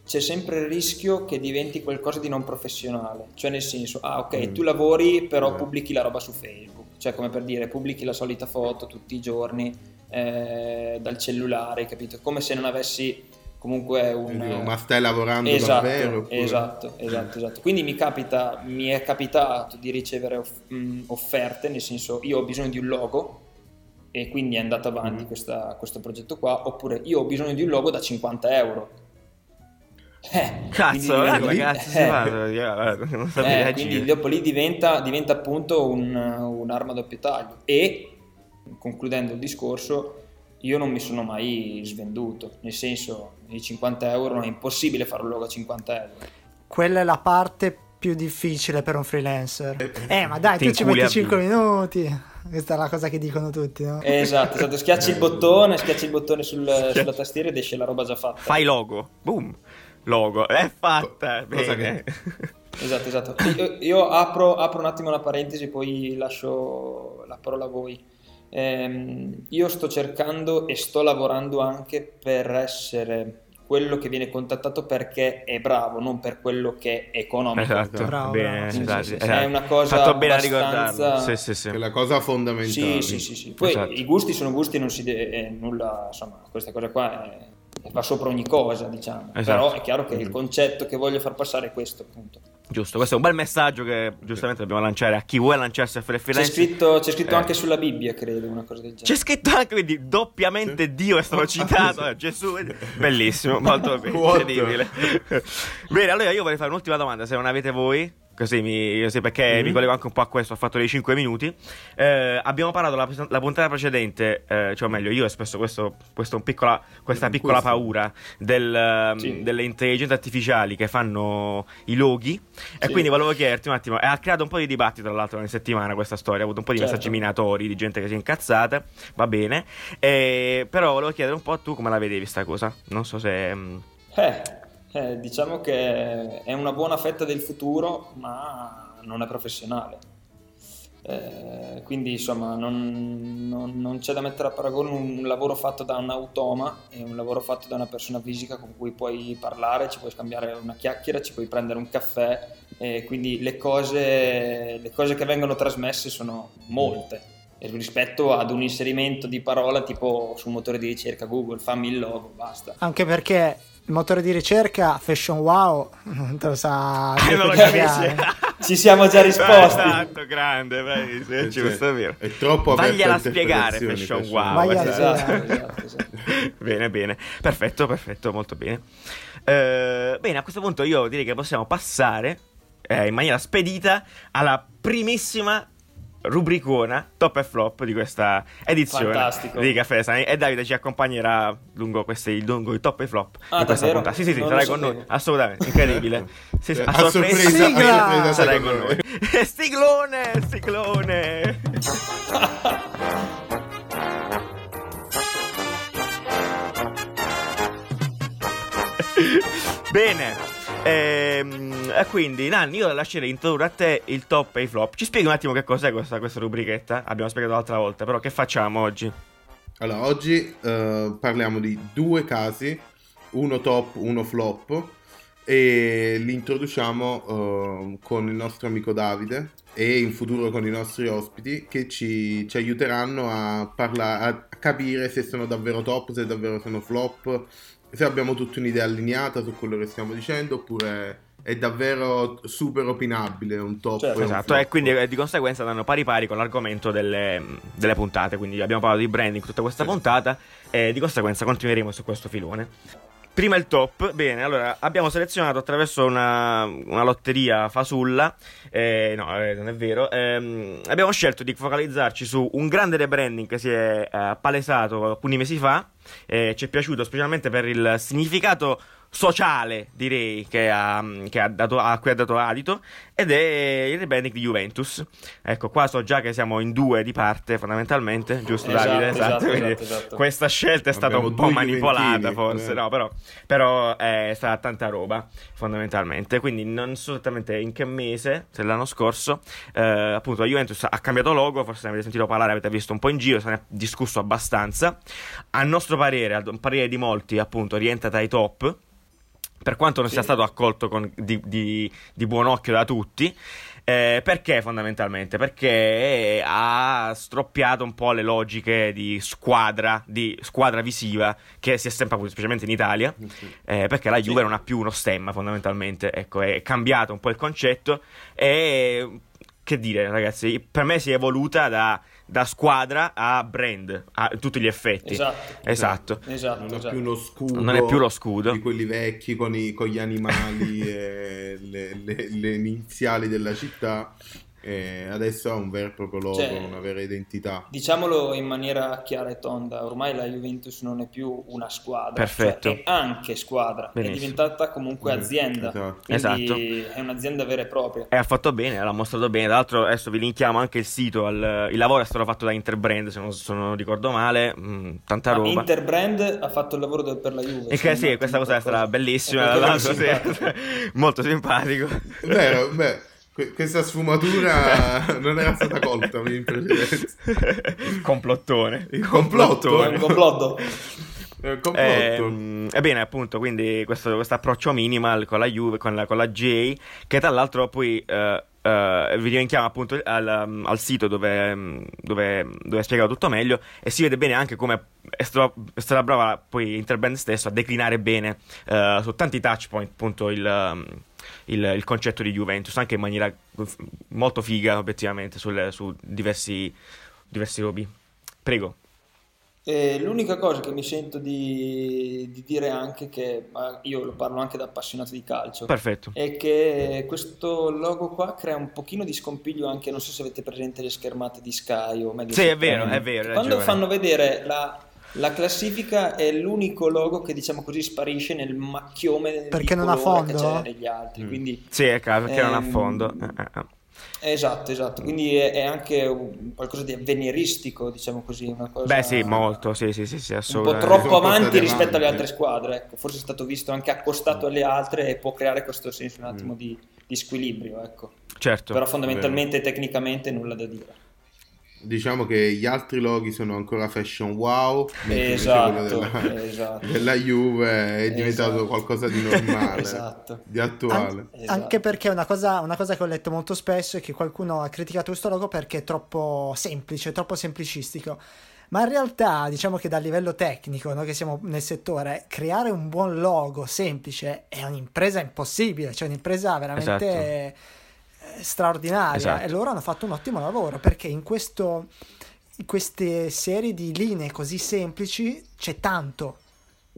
c'è sempre il rischio che diventi qualcosa di non professionale, cioè nel senso, ah ok, Mm. tu lavori però Eh. pubblichi la roba su Facebook, cioè come per dire, pubblichi la solita foto tutti i giorni eh, dal cellulare, capito? Come se non avessi comunque un... Dico, ma stai lavorando Esatto, davvero? oppure- esatto, esatto, esatto. Quindi mi capita, mi è capitato di ricevere off- mh, offerte, nel senso io ho bisogno di un logo e quindi è andato avanti Mhm. questa- questo progetto qua, oppure io ho bisogno di un logo da 50 euro. Eh, Cazzo, quindi diventa- ragazzi, si eh, fa, non eh, quindi dopo lì diventa, diventa appunto un- un'arma a doppio taglio e concludendo il discorso io non mi sono mai svenduto nel senso i 50 euro è impossibile fare un logo a 50 euro Quella è la parte più difficile per un freelancer. Eh, ma dai, Ti tu ci metti a 5 minuti. Questa è la cosa che dicono tutti, no? esatto, esatto. schiacci il bottone schiacci il bottone sul- sulla tastiera ed esce la roba già fatta Fai logo. Boom. Logo. È fatta. Cosa Bene. esatto esatto io, io apro, apro un attimo una parentesi poi lascio la parola a voi Ehm, io sto cercando e sto lavorando anche per essere quello che viene contattato perché è bravo, non per quello che è economico. Esatto. Bravo, bene. Sì, esatto, sì, sì, esatto. è una cosa Fatto bene a abbastanza- ricordarlo. Sì, sì, sì. Che è la cosa fondamentale. Sì, sì, sì, sì. Poi Esatto. i gusti sono gusti, non si deve è nulla, insomma, questa cosa qua è, va sopra ogni cosa, diciamo. Esatto. Però è chiaro che il concetto che voglio far passare è questo, appunto. Giusto, questo è un bel messaggio che giustamente dobbiamo lanciare a chi vuole lanciarsi a fare C'è freelance. scritto, c'è scritto Eh. anche sulla Bibbia, credo, una cosa del genere. C'è scritto anche quindi doppiamente Dio è stato citato. eh, Gesù, bellissimo, molto incredibile. Bene, allora io vorrei fare un'ultima domanda, se non avete voi. Così mi, così perché Mhm. mi collego anche un po' a questo, ho fatto dei 5 minuti. Eh, abbiamo parlato la, la puntata precedente, eh, cioè o meglio, io ho espresso questo, questo un piccola, questa piccola Questo. paura del, ehm, Sì. delle intelligenze artificiali che fanno i loghi. E Sì. quindi volevo chiederti un attimo, e ha creato un po' di dibattito tra l'altro ogni settimana questa storia, ha avuto un po' di Certo. messaggi minatori, di gente che si è incazzata, va bene. Eh, però volevo chiedere un po' tu come la vedevi sta cosa. Non so se... mm, Eh, eh, diciamo che è una buona fetta del futuro, ma non è professionale. Eh, quindi insomma non, non- non c'è da mettere a paragone un, un lavoro fatto da un automa e un lavoro fatto da una persona fisica con cui puoi parlare, ci puoi scambiare una chiacchiera, ci puoi prendere un caffè e quindi le cose, le cose che vengono trasmesse sono molte rispetto ad un inserimento di parola tipo sul motore di ricerca Google fammi il logo, basta. Anche perché il motore di ricerca Fashion Wow non te lo sa Eh, non lo. Ci siamo già risposti. Esatto, grande, vai, sì, ci Cioè, è vero. È troppo Vagliela a spiegare, Fashion Wow. Esatto. Esatto, esatto, esatto. bene, bene. Perfetto, perfetto, molto bene. Eh, bene, a questo punto io direi che possiamo passare eh, in maniera spedita alla primissima rubricona top e flop di questa edizione Fantastico. di Caffè Design e Davide ci accompagnerà lungo, questi, lungo i top e flop Ah, di questa davvero? puntata. Sì, sì, sì, Non sarai con noi, assolutamente, incredibile. Sì, sì, a A sorpresa, sorpresa, sarai con noi. me. Siglone, siglone. Bene. Ehm, E quindi, Nanni, io lascerei introdurre a te il top e i flop. Ci spieghi un attimo che cos'è questa, questa rubrichetta? Abbiamo spiegato l'altra volta, però che facciamo oggi? Allora, oggi eh, parliamo di due casi, uno top, uno flop, e li introduciamo eh, con il nostro amico Davide e in futuro con i nostri ospiti che ci, ci aiuteranno a, parla- a capire se sono davvero top, se davvero sono flop, se abbiamo tutti un'idea allineata su quello che stiamo dicendo oppure è davvero super opinabile un top Certo, e un Esatto, flop. e quindi eh, di conseguenza danno pari pari con l'argomento delle, delle puntate. Quindi abbiamo parlato di branding tutta questa Sì. puntata e di conseguenza continueremo su questo filone. Prima il top, bene, allora abbiamo selezionato attraverso una, una lotteria fasulla, eh, no, eh, non è vero, ehm, abbiamo scelto di focalizzarci su un grande rebranding che si è eh, palesato alcuni mesi fa, eh, ci è piaciuto specialmente per il significato sociale, direi, che ha, che ha dato, a cui ha dato adito, ed è il rebranding di Juventus. Ecco, qua so già che siamo in due di parte, fondamentalmente, giusto Esatto, Davide? esatto, quindi esatto, esatto. questa scelta è stata Abbiamo un po' manipolata, Juventini, forse, eh. no, però, però è stata tanta roba, fondamentalmente. Quindi non so esattamente in che mese, se l'anno scorso, eh, appunto, la Juventus ha cambiato logo, forse ne avete sentito parlare, avete visto un po' in giro, se ne è discusso abbastanza. A nostro parere, al parere di molti, appunto, rientra tra i top. Per quanto non sia stato accolto con- di, di- di buon occhio da tutti, eh, perché fondamentalmente? Perché ha stroppiato un po' le logiche di squadra, di squadra visiva che si è sempre avuto, specialmente in Italia. eh, perché la Juve non ha più uno stemma fondamentalmente, ecco, è cambiato un po' il concetto e che dire ragazzi, per me si è evoluta da, da squadra a brand a tutti gli effetti. Esatto. Esatto. Esatto, non è esatto. più uno scudo Non è più lo scudo. di quelli vecchi con, i- con gli animali e le, le- le iniziali della città e adesso ha un vero e proprio logo Cioè, una vera identità Diciamolo in maniera chiara e tonda, ormai la Juventus non è più una squadra, Perfetto. cioè è anche squadra, Benissimo. è diventata comunque Mm, azienda, esatto. quindi è un'azienda vera e propria. E ha fatto bene, l'ha mostrato bene. Tra l'altro, adesso vi linkiamo anche il sito. al- il lavoro è stato fatto da Interbrand, se non, se non ricordo male. mm, tanta Ma roba. Interbrand ha fatto il lavoro del- per la Juve. e che secondo sì, questa cosa è stata bellissima. molto simpatico. vero beh que- questa sfumatura non era stata colta in precedenza Complottone. Il complotto? È un complotto. Complotto Ehm, Ebbene, appunto, quindi questo approccio minimal con la Juve, con la, con la J, che tra l'altro poi eh, eh, vi rilinkiamo appunto al, um, al sito dove, um, dove, dove è spiegato tutto meglio e si vede bene anche come è stata, è stata brava poi Interbrand stesso a declinare bene eh, su tanti touch point appunto il, um, il, il concetto di Juventus, anche in maniera molto figa obiettivamente sul- su diversi, diversi hobby. Prego. E l'unica cosa che mi sento di, di dire anche che, ma io lo parlo anche da appassionato di calcio, Perfetto. è che questo logo qua crea un pochino di scompiglio anche, non so se avete presente le schermate di Sky o Mediaset Sì, è vero, è vero, Quando ragione. fanno vedere la, la classifica è l'unico logo che diciamo così sparisce nel macchiome Perché non ha che fondo? c'è negli altri, Mm. quindi Sì, è chiaro, perché non ha Ehm, fondo. Eh, eh, eh. esatto, esatto, quindi è, è anche qualcosa di avveniristico, diciamo così, una cosa Beh, sì, molto, sì, sì, sì, sì, un po' assolutamente. troppo avanti rispetto alle altre squadre, ecco, forse è stato visto anche accostato alle altre e può creare questo senso un attimo di, di squilibrio, ecco. Certo. Però fondamentalmente tecnicamente nulla da dire. Diciamo che gli altri loghi sono ancora fashion wow Esatto, quello della, esatto. della Juve è diventato Esatto. qualcosa di normale Esatto. di attuale An- Esatto. Anche perché una cosa, una cosa che ho letto molto spesso è che qualcuno ha criticato questo logo perché è troppo semplice, troppo semplicistico. Ma in realtà, diciamo che dal livello tecnico, noi che siamo nel settore, creare un buon logo semplice è un'impresa impossibile, cioè un'impresa veramente eh, straordinaria. Esatto. E loro hanno fatto un ottimo lavoro perché in, questo, in queste serie di linee così semplici c'è tanto,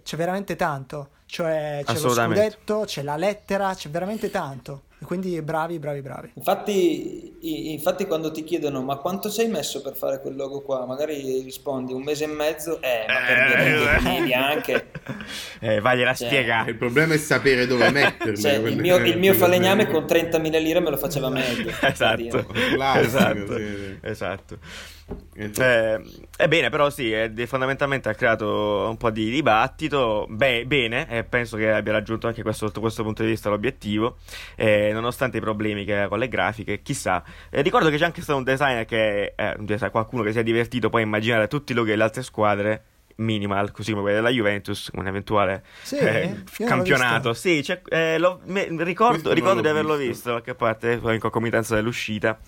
c'è veramente tanto. Cioè c'è lo scudetto, c'è la lettera, c'è veramente tanto. Quindi bravi, bravi, bravi. Infatti, infatti quando ti chiedono ma quanto ci hai messo per fare quel logo qua, magari rispondi un mese e mezzo, eh, ma per dire che media anche. Eh, vagliela Cioè, spiegare. Il problema è sapere dove metterle. Cioè, il mio, il mio falegname con 30.000 lire me lo faceva meglio. Esatto, esatto, sì, sì. esatto. Esatto. Eh, ebbene, però sì, de- fondamentalmente ha creato un po' di dibattito, Beh, bene, e penso che abbia raggiunto anche questo, sotto questo punto di vista l'obiettivo, eh, nonostante i problemi che ha con le grafiche, chissà. Eh, ricordo che c'è anche stato un designer che, eh, un qualcuno che si è divertito poi a immaginare tutti i loghi delle altre squadre minimal, così come quelli della Juventus, un eventuale Sì? eh, campionato. Sì, c'è- eh, l'ho- me- ricordo, ricordo di averlo visto. visto da qualche parte, in concomitanza dell'uscita.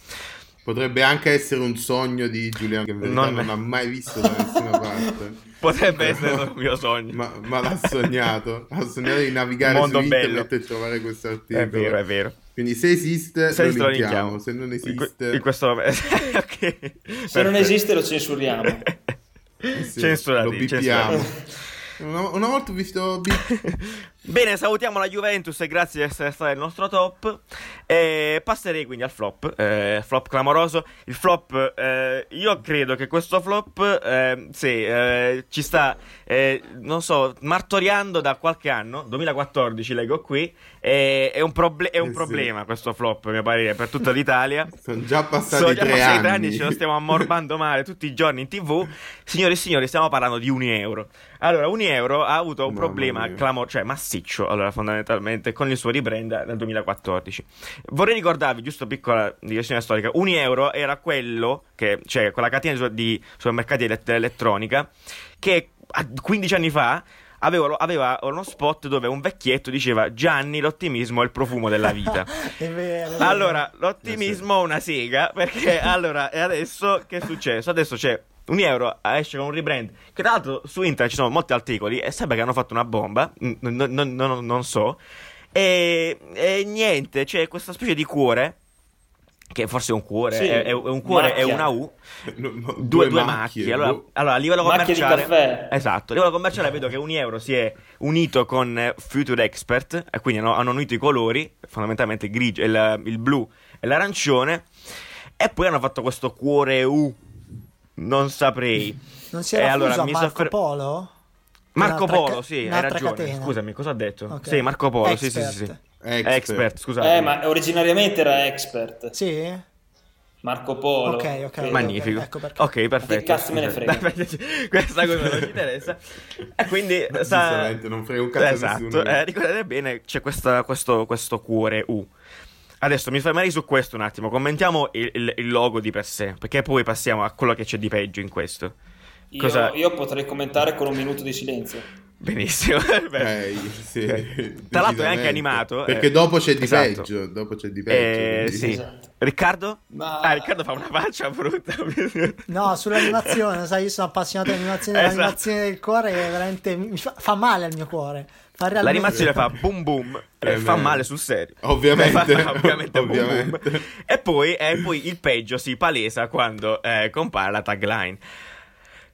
Potrebbe anche essere un sogno di Giuliano che in verità Non- non, ha mai visto da nessuna parte. Potrebbe essere il mio sogno. Ma, ma l'ha sognato. Ha sognato di navigare Mondo su internet bello. e trovare questo articolo. È vero, è vero. Quindi se esiste, Se lo linkiamo. Se non esiste, in questo momento. ok. Se non Perfetto. esiste lo censuriamo. eh sì, censurati, lo bippiamo. censurati. Una, una volta ho visto bip- Bene, salutiamo la Juventus e grazie di essere stato il nostro top. E passerei quindi al flop. eh, flop clamoroso. Il flop, eh, io credo che questo flop, eh, sì, ci sta, eh, non so, martoriando da qualche anno, 2014 leggo qui. è un, proble- è un Eh sì. problema questo flop, a mio parere, per tutta l'Italia. sono già passati Sono già tre anni. tre anni, ce lo stiamo ammorbando male tutti i giorni in tv. Signori e signori, stiamo parlando di un euro. Allora, un euro ha avuto un Mamma problema clamoroso, cioè massiccio, allora, fondamentalmente, con il suo rebrand nel 2014. Vorrei ricordarvi, giusto piccola digressione storica, un euro era quello che, cioè, quella catena di su- di supermercati ele- dell'elettronica, che a 15 anni fa aveva, aveva uno spot dove un vecchietto diceva Gianni, l'ottimismo è il profumo della vita. È vero. è vero. Allora, l'ottimismo è una sega, perché allora, e adesso che è successo? Adesso c'è un euro, esce con un rebrand, che tra l'altro su internet ci sono molti articoli e sembra che hanno fatto una bomba, n- n- n- non- non so, e, e niente, c'è questa specie di cuore, che forse è un cuore, Sì, è, è un cuore, è macchia. una U, No, no, due, due macchie. Allora, boh. allora, a livello Macchie commerciale, caffè. esatto, a livello commerciale vedo che un euro si è unito con eh, Future Expert, e quindi hanno, hanno unito i colori, fondamentalmente il grigio, il, il blu e l'arancione, e poi hanno fatto questo cuore U. Non saprei. Non si era E allora Marco soffer- Polo? Marco Un'altra Polo, ca- sì, hai ragione. catena. Scusami, cosa ho detto? Ok. Sì, Marco Polo, sì, sì, sì, sì. Expert. Expert. Expert, scusate. Eh, ma originariamente era expert. Sì? Marco Polo. Ok, ok. Credo. Magnifico. Ecco perché. Ok, perfetto. Che cazzo me ne frega? Questa cosa non ci interessa. E quindi sa... Giustamente, non frega un cazzo Esatto, nessuno. eh, ricordate bene, c'è questa- questo, questo cuore U. Adesso mi fermerei su questo un attimo. Commentiamo il, il- il logo di per sé, perché poi passiamo a quello che c'è di peggio in questo. Io, Cosa- io potrei commentare con un minuto di silenzio. Benissimo. Eh, sì, Tra l'altro è anche animato. Perché eh. dopo c'è di Esatto. peggio. Dopo c'è di peggio. Eh, sì. Esatto. Riccardo? Ma- Ah, Riccardo fa una faccia brutta. No, sull'animazione, sai, io sono appassionato di animazione, Esatto. l'animazione del cuore è veramente mi fa, fa male al mio cuore. L'animazione fa boom boom e Eh, fa male sul serio. Ovviamente, Fa- ovviamente, boom, ovviamente. boom. E poi, e poi il peggio si palesa quando eh, compare la tagline.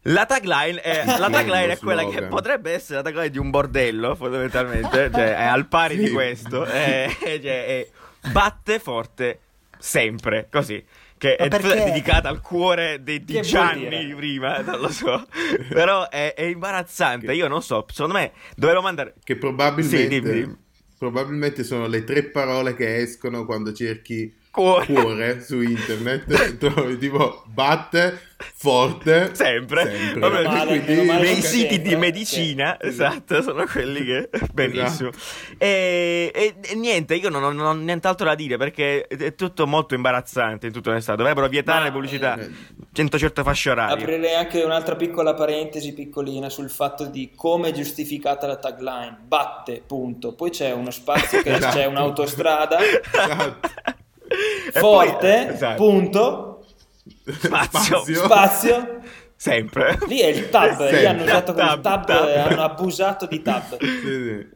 La tagline è, la tagline è quella che potrebbe essere la tagline di un bordello, fondamentalmente, cioè è al pari di Sì. questo, è, cioè, è batte forte sempre, così. Che Ma è perché? dedicata al cuore di, di Che vuol Gianni dire? prima, non lo so. Però è, è imbarazzante. Io non so, secondo me dovevo mandare. Che probabilmente, Sì, probabilmente sono le tre parole che escono quando cerchi Cuore. cuore su internet. Trovi tipo batte, forte, Sempre, sempre. Vabbè, male, Quindi- nei siti di medicina, sì. esatto, sono quelli che benissimo. Esatto. E, e- e niente, io non ho, non ho nient'altro da dire perché è tutto molto imbarazzante in tutta onestà. Dovrebbero vietare Ma, le pubblicità eh, entro certe fasce orarie. Aprirei anche un'altra piccola parentesi piccolina sul fatto di come è giustificata la tagline. Batte, punto. Poi c'è uno spazio che Esatto. c'è un'autostrada. Esatto. Forte, poi- esatto. punto. Spazio. Spazio. sempre. Lì è il tab, lì Sempre. hanno usato Tab, tab, tab. hanno abusato di tab. Sì, sì.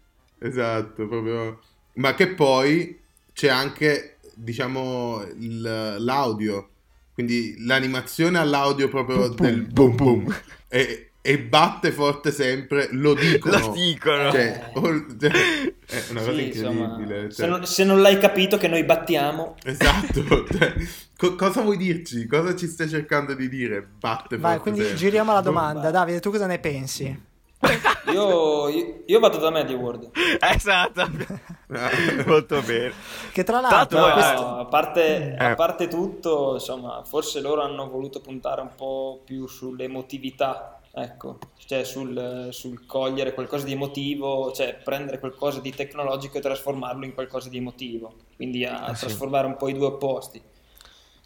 Esatto, proprio. Ma che poi c'è anche, diciamo, il- l'audio. Quindi l'animazione all'audio proprio del boom boom. E, e batte forte sempre, lo dicono. Lo dicono. Cioè, o- cioè, è una cosa Sì, insomma, incredibile. se, cioè. non, se non l'hai capito che noi battiamo, Esatto. cioè, co- cosa vuoi dirci? Cosa ci stai cercando di dire? Batte Vai, forte quindi sempre. giriamo alla domanda. Davide, tu cosa ne pensi? io, io, io vado da MediaWorld. esatto. Molto bene. Che tra l'altro, No, questo- a, parte, a Eh. parte tutto, insomma, forse loro hanno voluto puntare un po' più sull'emotività, ecco, cioè sul, sul cogliere qualcosa di emotivo, cioè prendere qualcosa di tecnologico e trasformarlo in qualcosa di emotivo, quindi a Ah, sì. trasformare un po' i due opposti.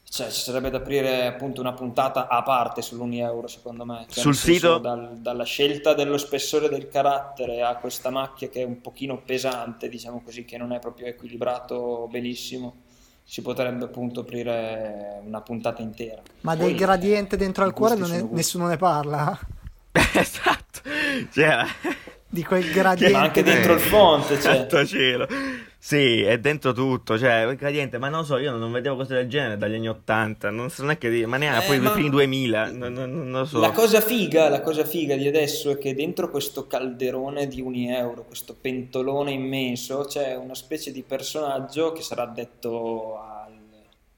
Cioè, ci sarebbe da aprire appunto una puntata a parte sull'Uni Euro, secondo me. Cioè, Sul sito? dal- dalla scelta dello spessore del carattere a questa macchia che è un pochino pesante, diciamo così, che non è proprio equilibrato benissimo, si potrebbe appunto aprire una puntata intera. ma Poi, del gradiente dentro al cuore gusti. nessuno ne parla. esatto. Cioè, Di quel gradiente. Ma anche dentro il font, cioè. Santo cielo. Sì, è dentro tutto, cioè, gradiente, ma non so, io non vedevo cose del genere dagli anni 80, non, so- non è che dire, ma neanche Eh, poi ma- i primi 2000, non, non- non lo so. La cosa figa, la cosa figa di adesso è che dentro questo calderone di Uni Euro, questo pentolone immenso, c'è una specie di personaggio che sarà detto al,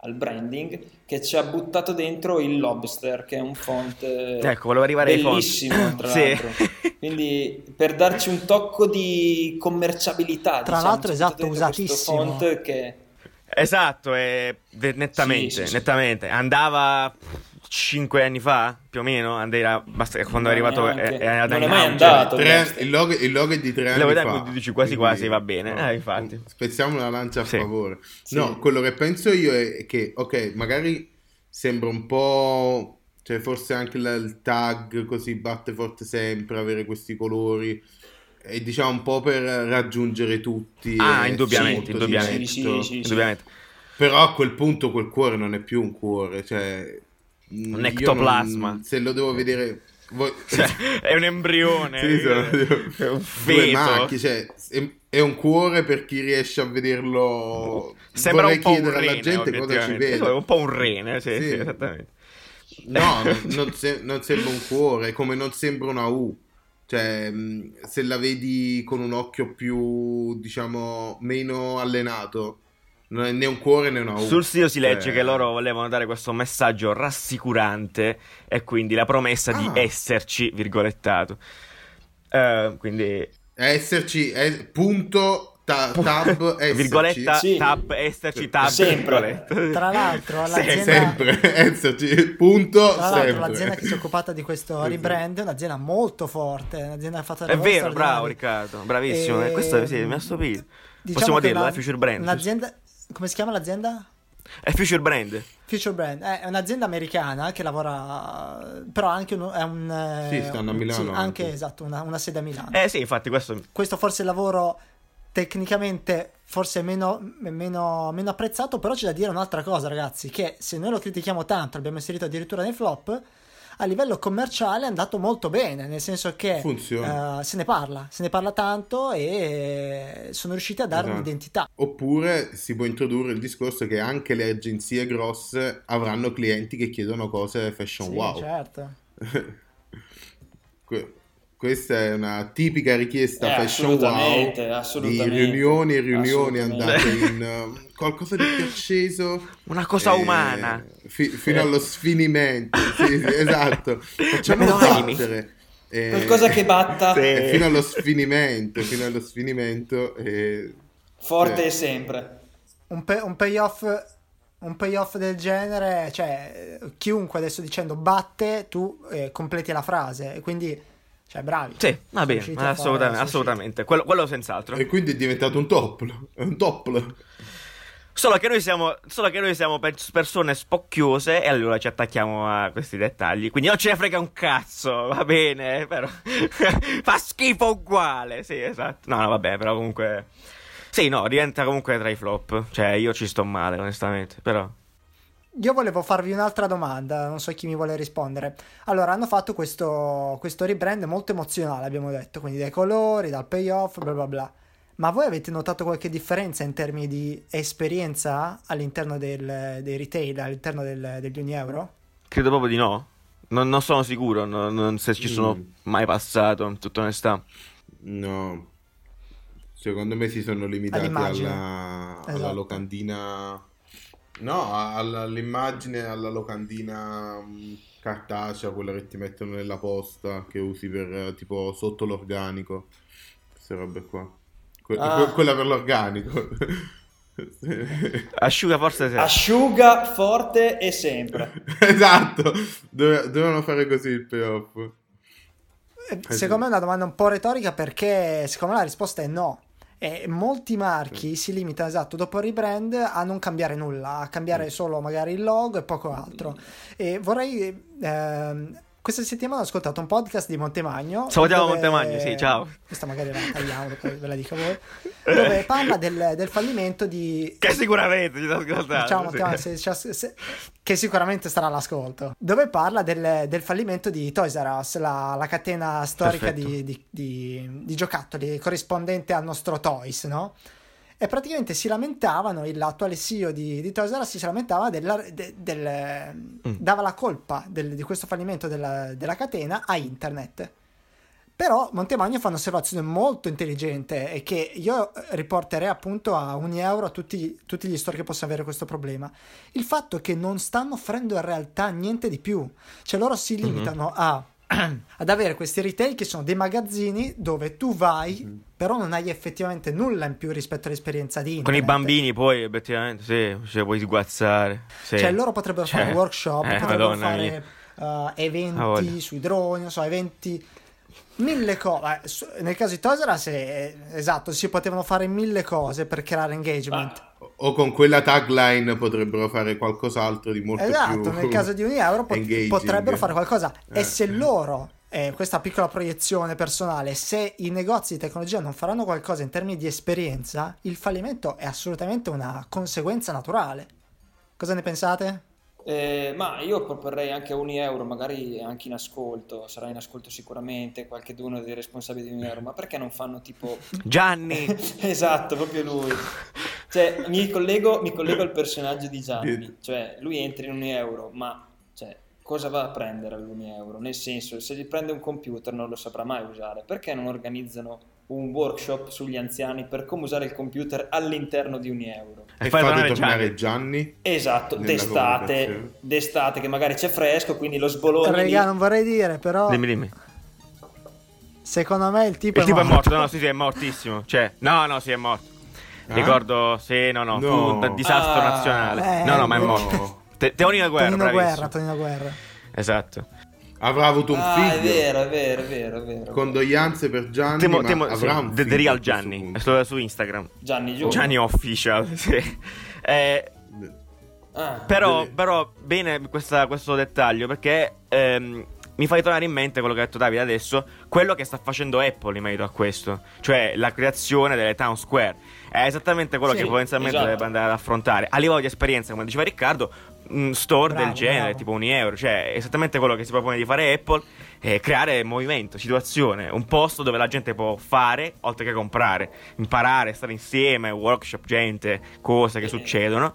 al branding che ci ha buttato dentro il lobster, che è un font eh, Ecco, volevo arrivare ai font. bellissimo, tra Sì. l'altro. Quindi per darci un tocco di commerciabilità, Tra diciamo, l'altro, esatto, usatissimo. font che Esatto, è nettamente, Sì, sì, sì. nettamente. Andava 5 anni fa, più o meno, andava, basta- quando è arrivato neanche. eh, era Non è mai andato. Tre- il, logo, il logo è di tre anni Devo fa. dare- dici quasi quasi, va bene. no, Eh, infatti. Spezziamo una lancia a Sì. favore. Sì. No, quello che penso io è che, ok, magari sembra un po'... Cioè, forse anche la- il tag così batte forte sempre, avere questi colori. E diciamo un po' per raggiungere tutti. Ah, indubbiamente, indubbiamente. Sì, diretto. sì, sì, sì. Indubbiamente. Però a quel punto quel cuore non è più un cuore, cioè... Un non- ectoplasma. se lo devo vedere... voi- Cioè, è un embrione, Sì, sono è un feto. macchie, cioè, è, è un cuore per chi riesce a vederlo. Sembra Vorrei un po' un chiedere alla rene, gente cosa ci vede. È un po' un rene, sì, Sì. sì, esattamente. No, non, non se- non sembra un cuore, come non sembra una U. Cioè, mh, se la vedi con un occhio più, diciamo, meno allenato, non né un cuore né una U. Sul sito si legge Cioè, che loro volevano dare questo messaggio rassicurante e quindi la promessa di Ah. esserci, virgolettato. Eh, quindi, Esserci, è, punto, ta- tab, esserci. virgoletta, Sì. tab, esserci, tab, Sempre. virgoletta. Tra l'altro, l'azienda- Sempre, esserci, punto, Tra l'altro, sempre. l'azienda che si è occupata di questo rebrand è un'azienda molto forte, un'azienda che ha fatto È vero, bravo. Riccardo, bravissimo. E- eh, Questo sì, mi ha stupito. Diciamo Possiamo dirlo, è Future Brand. Un'azienda, come si chiama l'azienda? È Future Brand. Future Brand Eh, è un'azienda americana che lavora, però anche un, è un eh, Sì, stanno a Milano sì, anche anche. esatto, una, una sede a Milano. Eh sì, infatti questo... Questo forse è il lavoro tecnicamente forse meno, meno, meno apprezzato, però c'è da dire un'altra cosa, ragazzi, che se noi lo critichiamo tanto, l'abbiamo inserito addirittura nei flop, a livello commerciale è andato molto bene, nel senso che eh, se ne parla, se ne parla tanto e sono riusciti a dare Esatto. un'identità. Oppure si può introdurre il discorso che anche le agenzie grosse avranno clienti che chiedono cose fashion Sì, wow. certo. Que- Questa è una tipica richiesta Eh, fashion wow assolutamente, di assolutamente. riunioni e riunioni Assolutamente. andate in uh, qualcosa di più acceso. Una cosa eh, umana. fi- fino allo sfinimento. Sì, sì, esatto. Facciamo Meno animi. battere. Eh, Qualcosa che batta Sì. eh, fino allo sfinimento, fino allo sfinimento. eh, forte sì. e sempre. un, pay- un payoff un payoff del genere cioè eh, chiunque adesso dicendo batte tu eh, completi la frase e quindi cioè bravi Sì, va bene, assolutamente, assolutamente. Quello, quello senz'altro. E quindi è diventato un toplo. È un toplo. Solo che noi siamo, solo che noi siamo per- persone spocchiose e allora ci attacchiamo a questi dettagli. Quindi non ce ne frega un cazzo, va bene, però fa schifo uguale. Sì, esatto. No, no, vabbè, però comunque Sì, no, rientra comunque tra i flop. Cioè, io ci sto male, onestamente, però io volevo farvi un'altra domanda, non so chi mi vuole rispondere. Allora, hanno fatto questo, questo rebrand molto emozionale, abbiamo detto, quindi dai colori, dal payoff, bla bla bla. Ma voi avete notato qualche differenza in termini di esperienza all'interno del, dei retail, all'interno del, degli Uni Euro? Credo proprio di no. Non, non sono sicuro non, non se ci sono Mm. mai passato, in tutta onestà. No, secondo me si sono limitati alla, alla Esatto. locandina. No, alla- all'immagine, alla locandina mh, cartacea, quella che ti mettono nella posta, che usi per tipo sotto l'organico. Queste robe qua. Que- Ah. que- quella per l'organico. Asciuga forse se... Asciuga forte e sempre. esatto, Dove- dovevano fare così il payoff. Eh. Secondo me è una domanda un po' retorica perché secondo me la risposta è no. E molti marchi si limitano, esatto, dopo il rebrand a non cambiare nulla, a Mm. cambiare solo magari il logo e poco altro. E vorrei... ehm, questa settimana ho ascoltato un podcast di Montemagno. Salutiamo dove- Montemagno, sì, ciao. Questa magari la tagliamo, poi ve la dico voi. Dove parla del, del fallimento di... Che sicuramente ci sta ascoltando. Diciamo, sì. diciamo, se- se- se- che sicuramente sarà all'ascolto. Dove parla del, del fallimento di Toys R Us, la, la catena storica di, di- di- di giocattoli corrispondente al nostro Toys, no? E praticamente si lamentavano, il- l'attuale CEO di, di Toys R Us si lamentava della, de- del, dava la colpa del- di questo fallimento della, della catena a internet. Però Montemagno fa un'osservazione molto intelligente e che io riporterei appunto a un euro a tutti, tutti gli store che possono avere questo problema. Il fatto che non stanno offrendo in realtà niente di più. Cioè loro si limitano a, ad avere questi retail che sono dei magazzini dove tu vai, però non hai effettivamente nulla in più rispetto all'esperienza di Con internet. i bambini poi, effettivamente, sì, cioè puoi sguazzare. Sì. Cioè loro potrebbero Cioè, fare workshop, eh, potrebbero madonna fare eh, Ah, eventi sui droni, non so, eventi mille cose. Nel caso di Toys R Us, eh, esatto, si potevano fare mille cose per creare engagement. O con quella tagline potrebbero fare qualcos'altro di molto esatto, più nel caso di un euro pot- potrebbero fare qualcosa. Eh. E se loro, eh, questa piccola proiezione personale, se i negozi di tecnologia non faranno qualcosa in termini di esperienza, il fallimento è assolutamente una conseguenza naturale. Cosa ne pensate? Eh, ma io proporrei anche a Uni Euro, magari anche in ascolto, sarà in ascolto sicuramente qualche uno dei responsabili di Uni Euro, ma perché non fanno tipo... Gianni! esatto, proprio lui. Cioè, mi collego, mi collego al personaggio di Gianni, cioè lui entra in Uni Euro, ma cioè, cosa va a prendere all'Uni Euro? Nel senso, se gli prende un computer non lo saprà mai usare, perché non organizzano un workshop sugli anziani per come usare il computer all'interno di Uni Euro? E fai fate tornare tornare Gianni. Esatto, d'estate, d'estate che magari c'è fresco, quindi lo sbolone Raga, lì- non vorrei dire, però Dimmi, dimmi. secondo me il tipo, Il tipo è morto, no, sì, sì, è mortissimo. Cioè, no, no, sì, è morto. Ah? Ricordo, sì, no, no, fu No. un disastro Ah. nazionale. Eh, no, no, ma è morto. Te- Teonino Guerra, bravissimo. Guerra, Tonino Guerra. Esatto. Avrà avuto un Ah, è figlio. vero, è vero, è vero, è vero. Condoglianze per Gianni. Temo, temo, avrà sì, un The, figlio The Real Gianni, è su, su Instagram. Gianni Giù. Gianni Official, sì. Eh, Ah, Però, Deve- però bene questa- questo dettaglio perché ehm, mi fa ritornare in mente quello che ha detto Davide adesso, quello che sta facendo Apple in merito a questo, cioè la creazione delle town square. È esattamente quello Sì, che potenzialmente esatto. deve andare ad affrontare. A livello di esperienza, come diceva Riccardo, un store Bravo, del genere, bravo. tipo un euro, cioè esattamente quello che si propone di fare Apple, è creare movimento, situazione, un posto dove la gente può fare oltre che comprare, imparare, stare insieme, workshop, gente, cose che succedono.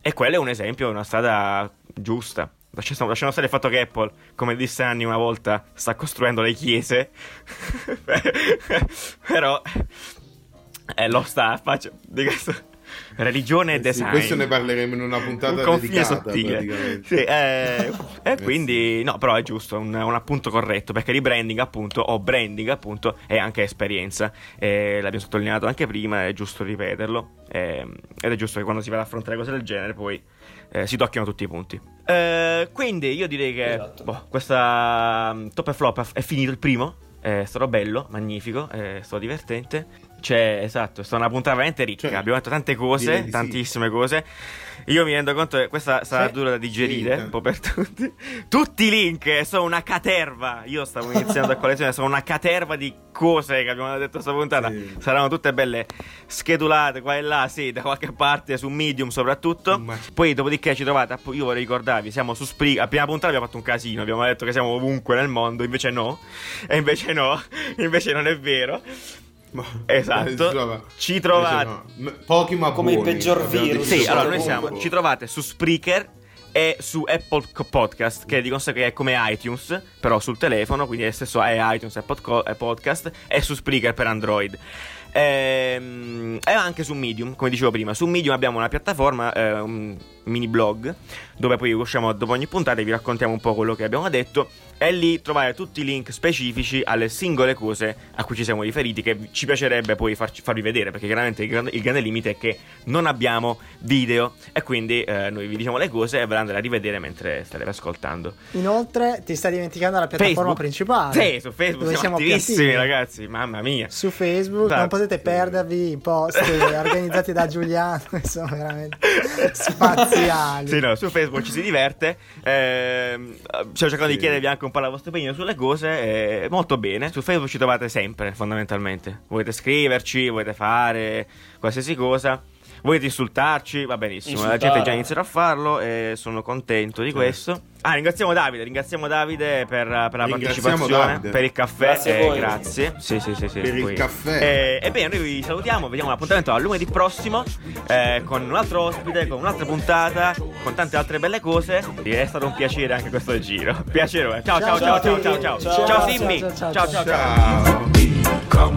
E quello è un esempio, una strada giusta. Lasciamo stare il fatto che Apple, come disse Anni una volta, sta costruendo le chiese. Però eh, lo sta faccio, di questo. Religione e Eh sì, design. questo ne parleremo in una puntata un confine dedicata, sottile. Sì, eh, e Eh quindi, no, però è giusto, un, un appunto corretto, perché rebranding appunto, o branding appunto, è anche esperienza. Eh, l'abbiamo sottolineato anche prima, è giusto ripeterlo. eh, ed è giusto che quando si va ad affrontare cose del genere poi eh, si tocchino tutti i punti. Eh, quindi io direi che Esatto. boh, questa mm, top e flop è finito il primo. È stato bello, magnifico, è stato divertente. C'è, esatto, è stata una puntata veramente ricca. Cioè, Abbiamo detto tante cose, di sì. tantissime cose. Io mi rendo conto che questa sarà Sì. dura da digerire Sì, un po' per tutti. Tutti i link sono una caterva. Io stavo iniziando a collezione, sono una caterva di cose che abbiamo detto questa puntata. Sì. Saranno tutte belle schedulate qua e là, sì, da qualche parte su Medium soprattutto. Ma- Poi dopodiché ci trovate, io vorrei ricordarvi, siamo su Spreaker, a prima puntata abbiamo fatto un casino, abbiamo detto che siamo ovunque nel mondo, invece no, e invece no, invece non è vero. Esatto. trova- Ci trovate- no. Ma Come i buoni. peggior abbiamo virus. Sì, allora noi siamo, ci trovate su Spreaker e su Apple Podcast, che di conseguenza è come iTunes, però sul telefono, quindi è stesso è iTunes e e podcast, e su Spreaker per Android. Ehm, E anche su Medium, come dicevo prima. Su Medium abbiamo una piattaforma, eh, un mini blog, dove poi usciamo dopo ogni puntata e vi raccontiamo un po' quello che abbiamo detto. E lì trovate tutti i link specifici alle singole cose a cui ci siamo riferiti, che ci piacerebbe poi farci- farvi vedere, perché chiaramente il, gran- il grande limite è che non abbiamo video. E quindi eh, noi vi diciamo le cose e ve le andrete a rivedere mentre starete ascoltando. Inoltre, ti stai dimenticando la piattaforma Facebook? principale. Sì, su Facebook dove siamo, più attivissimi, attivi. ragazzi. Mamma mia. Su Facebook Dai. non potete perdervi i post organizzati da Giuliano, che sono veramente spaziali. Sì, no, su Facebook ci si diverte. Ehm, stiamo cercando di Sì. chiedervi anche un la vostra opinione sulle cose. eh, molto bene. Su Facebook ci trovate sempre, fondamentalmente. Volete scriverci, volete fare qualsiasi cosa. Volete insultarci, va benissimo. La Insultare. gente già inizierà a farlo e sono contento di questo. Ah, ringraziamo Davide, ringraziamo Davide per, per la partecipazione, Davide. per il caffè. Grazie eh, voi. grazie. Sì, sì, sì, sì. Per il poi- caffè. Eh, ebbene, noi vi salutiamo, vediamo l'appuntamento a lunedì prossimo eh, con un altro ospite, con un'altra puntata, con tante altre belle cose. È stato un piacere anche questo giro. Piacere. Ciao, ciao, ciao, ciao, ciao, ciao. Ciao, Ciao, ciao, Simmi. ciao, ciao, Ciao, ciao, ciao.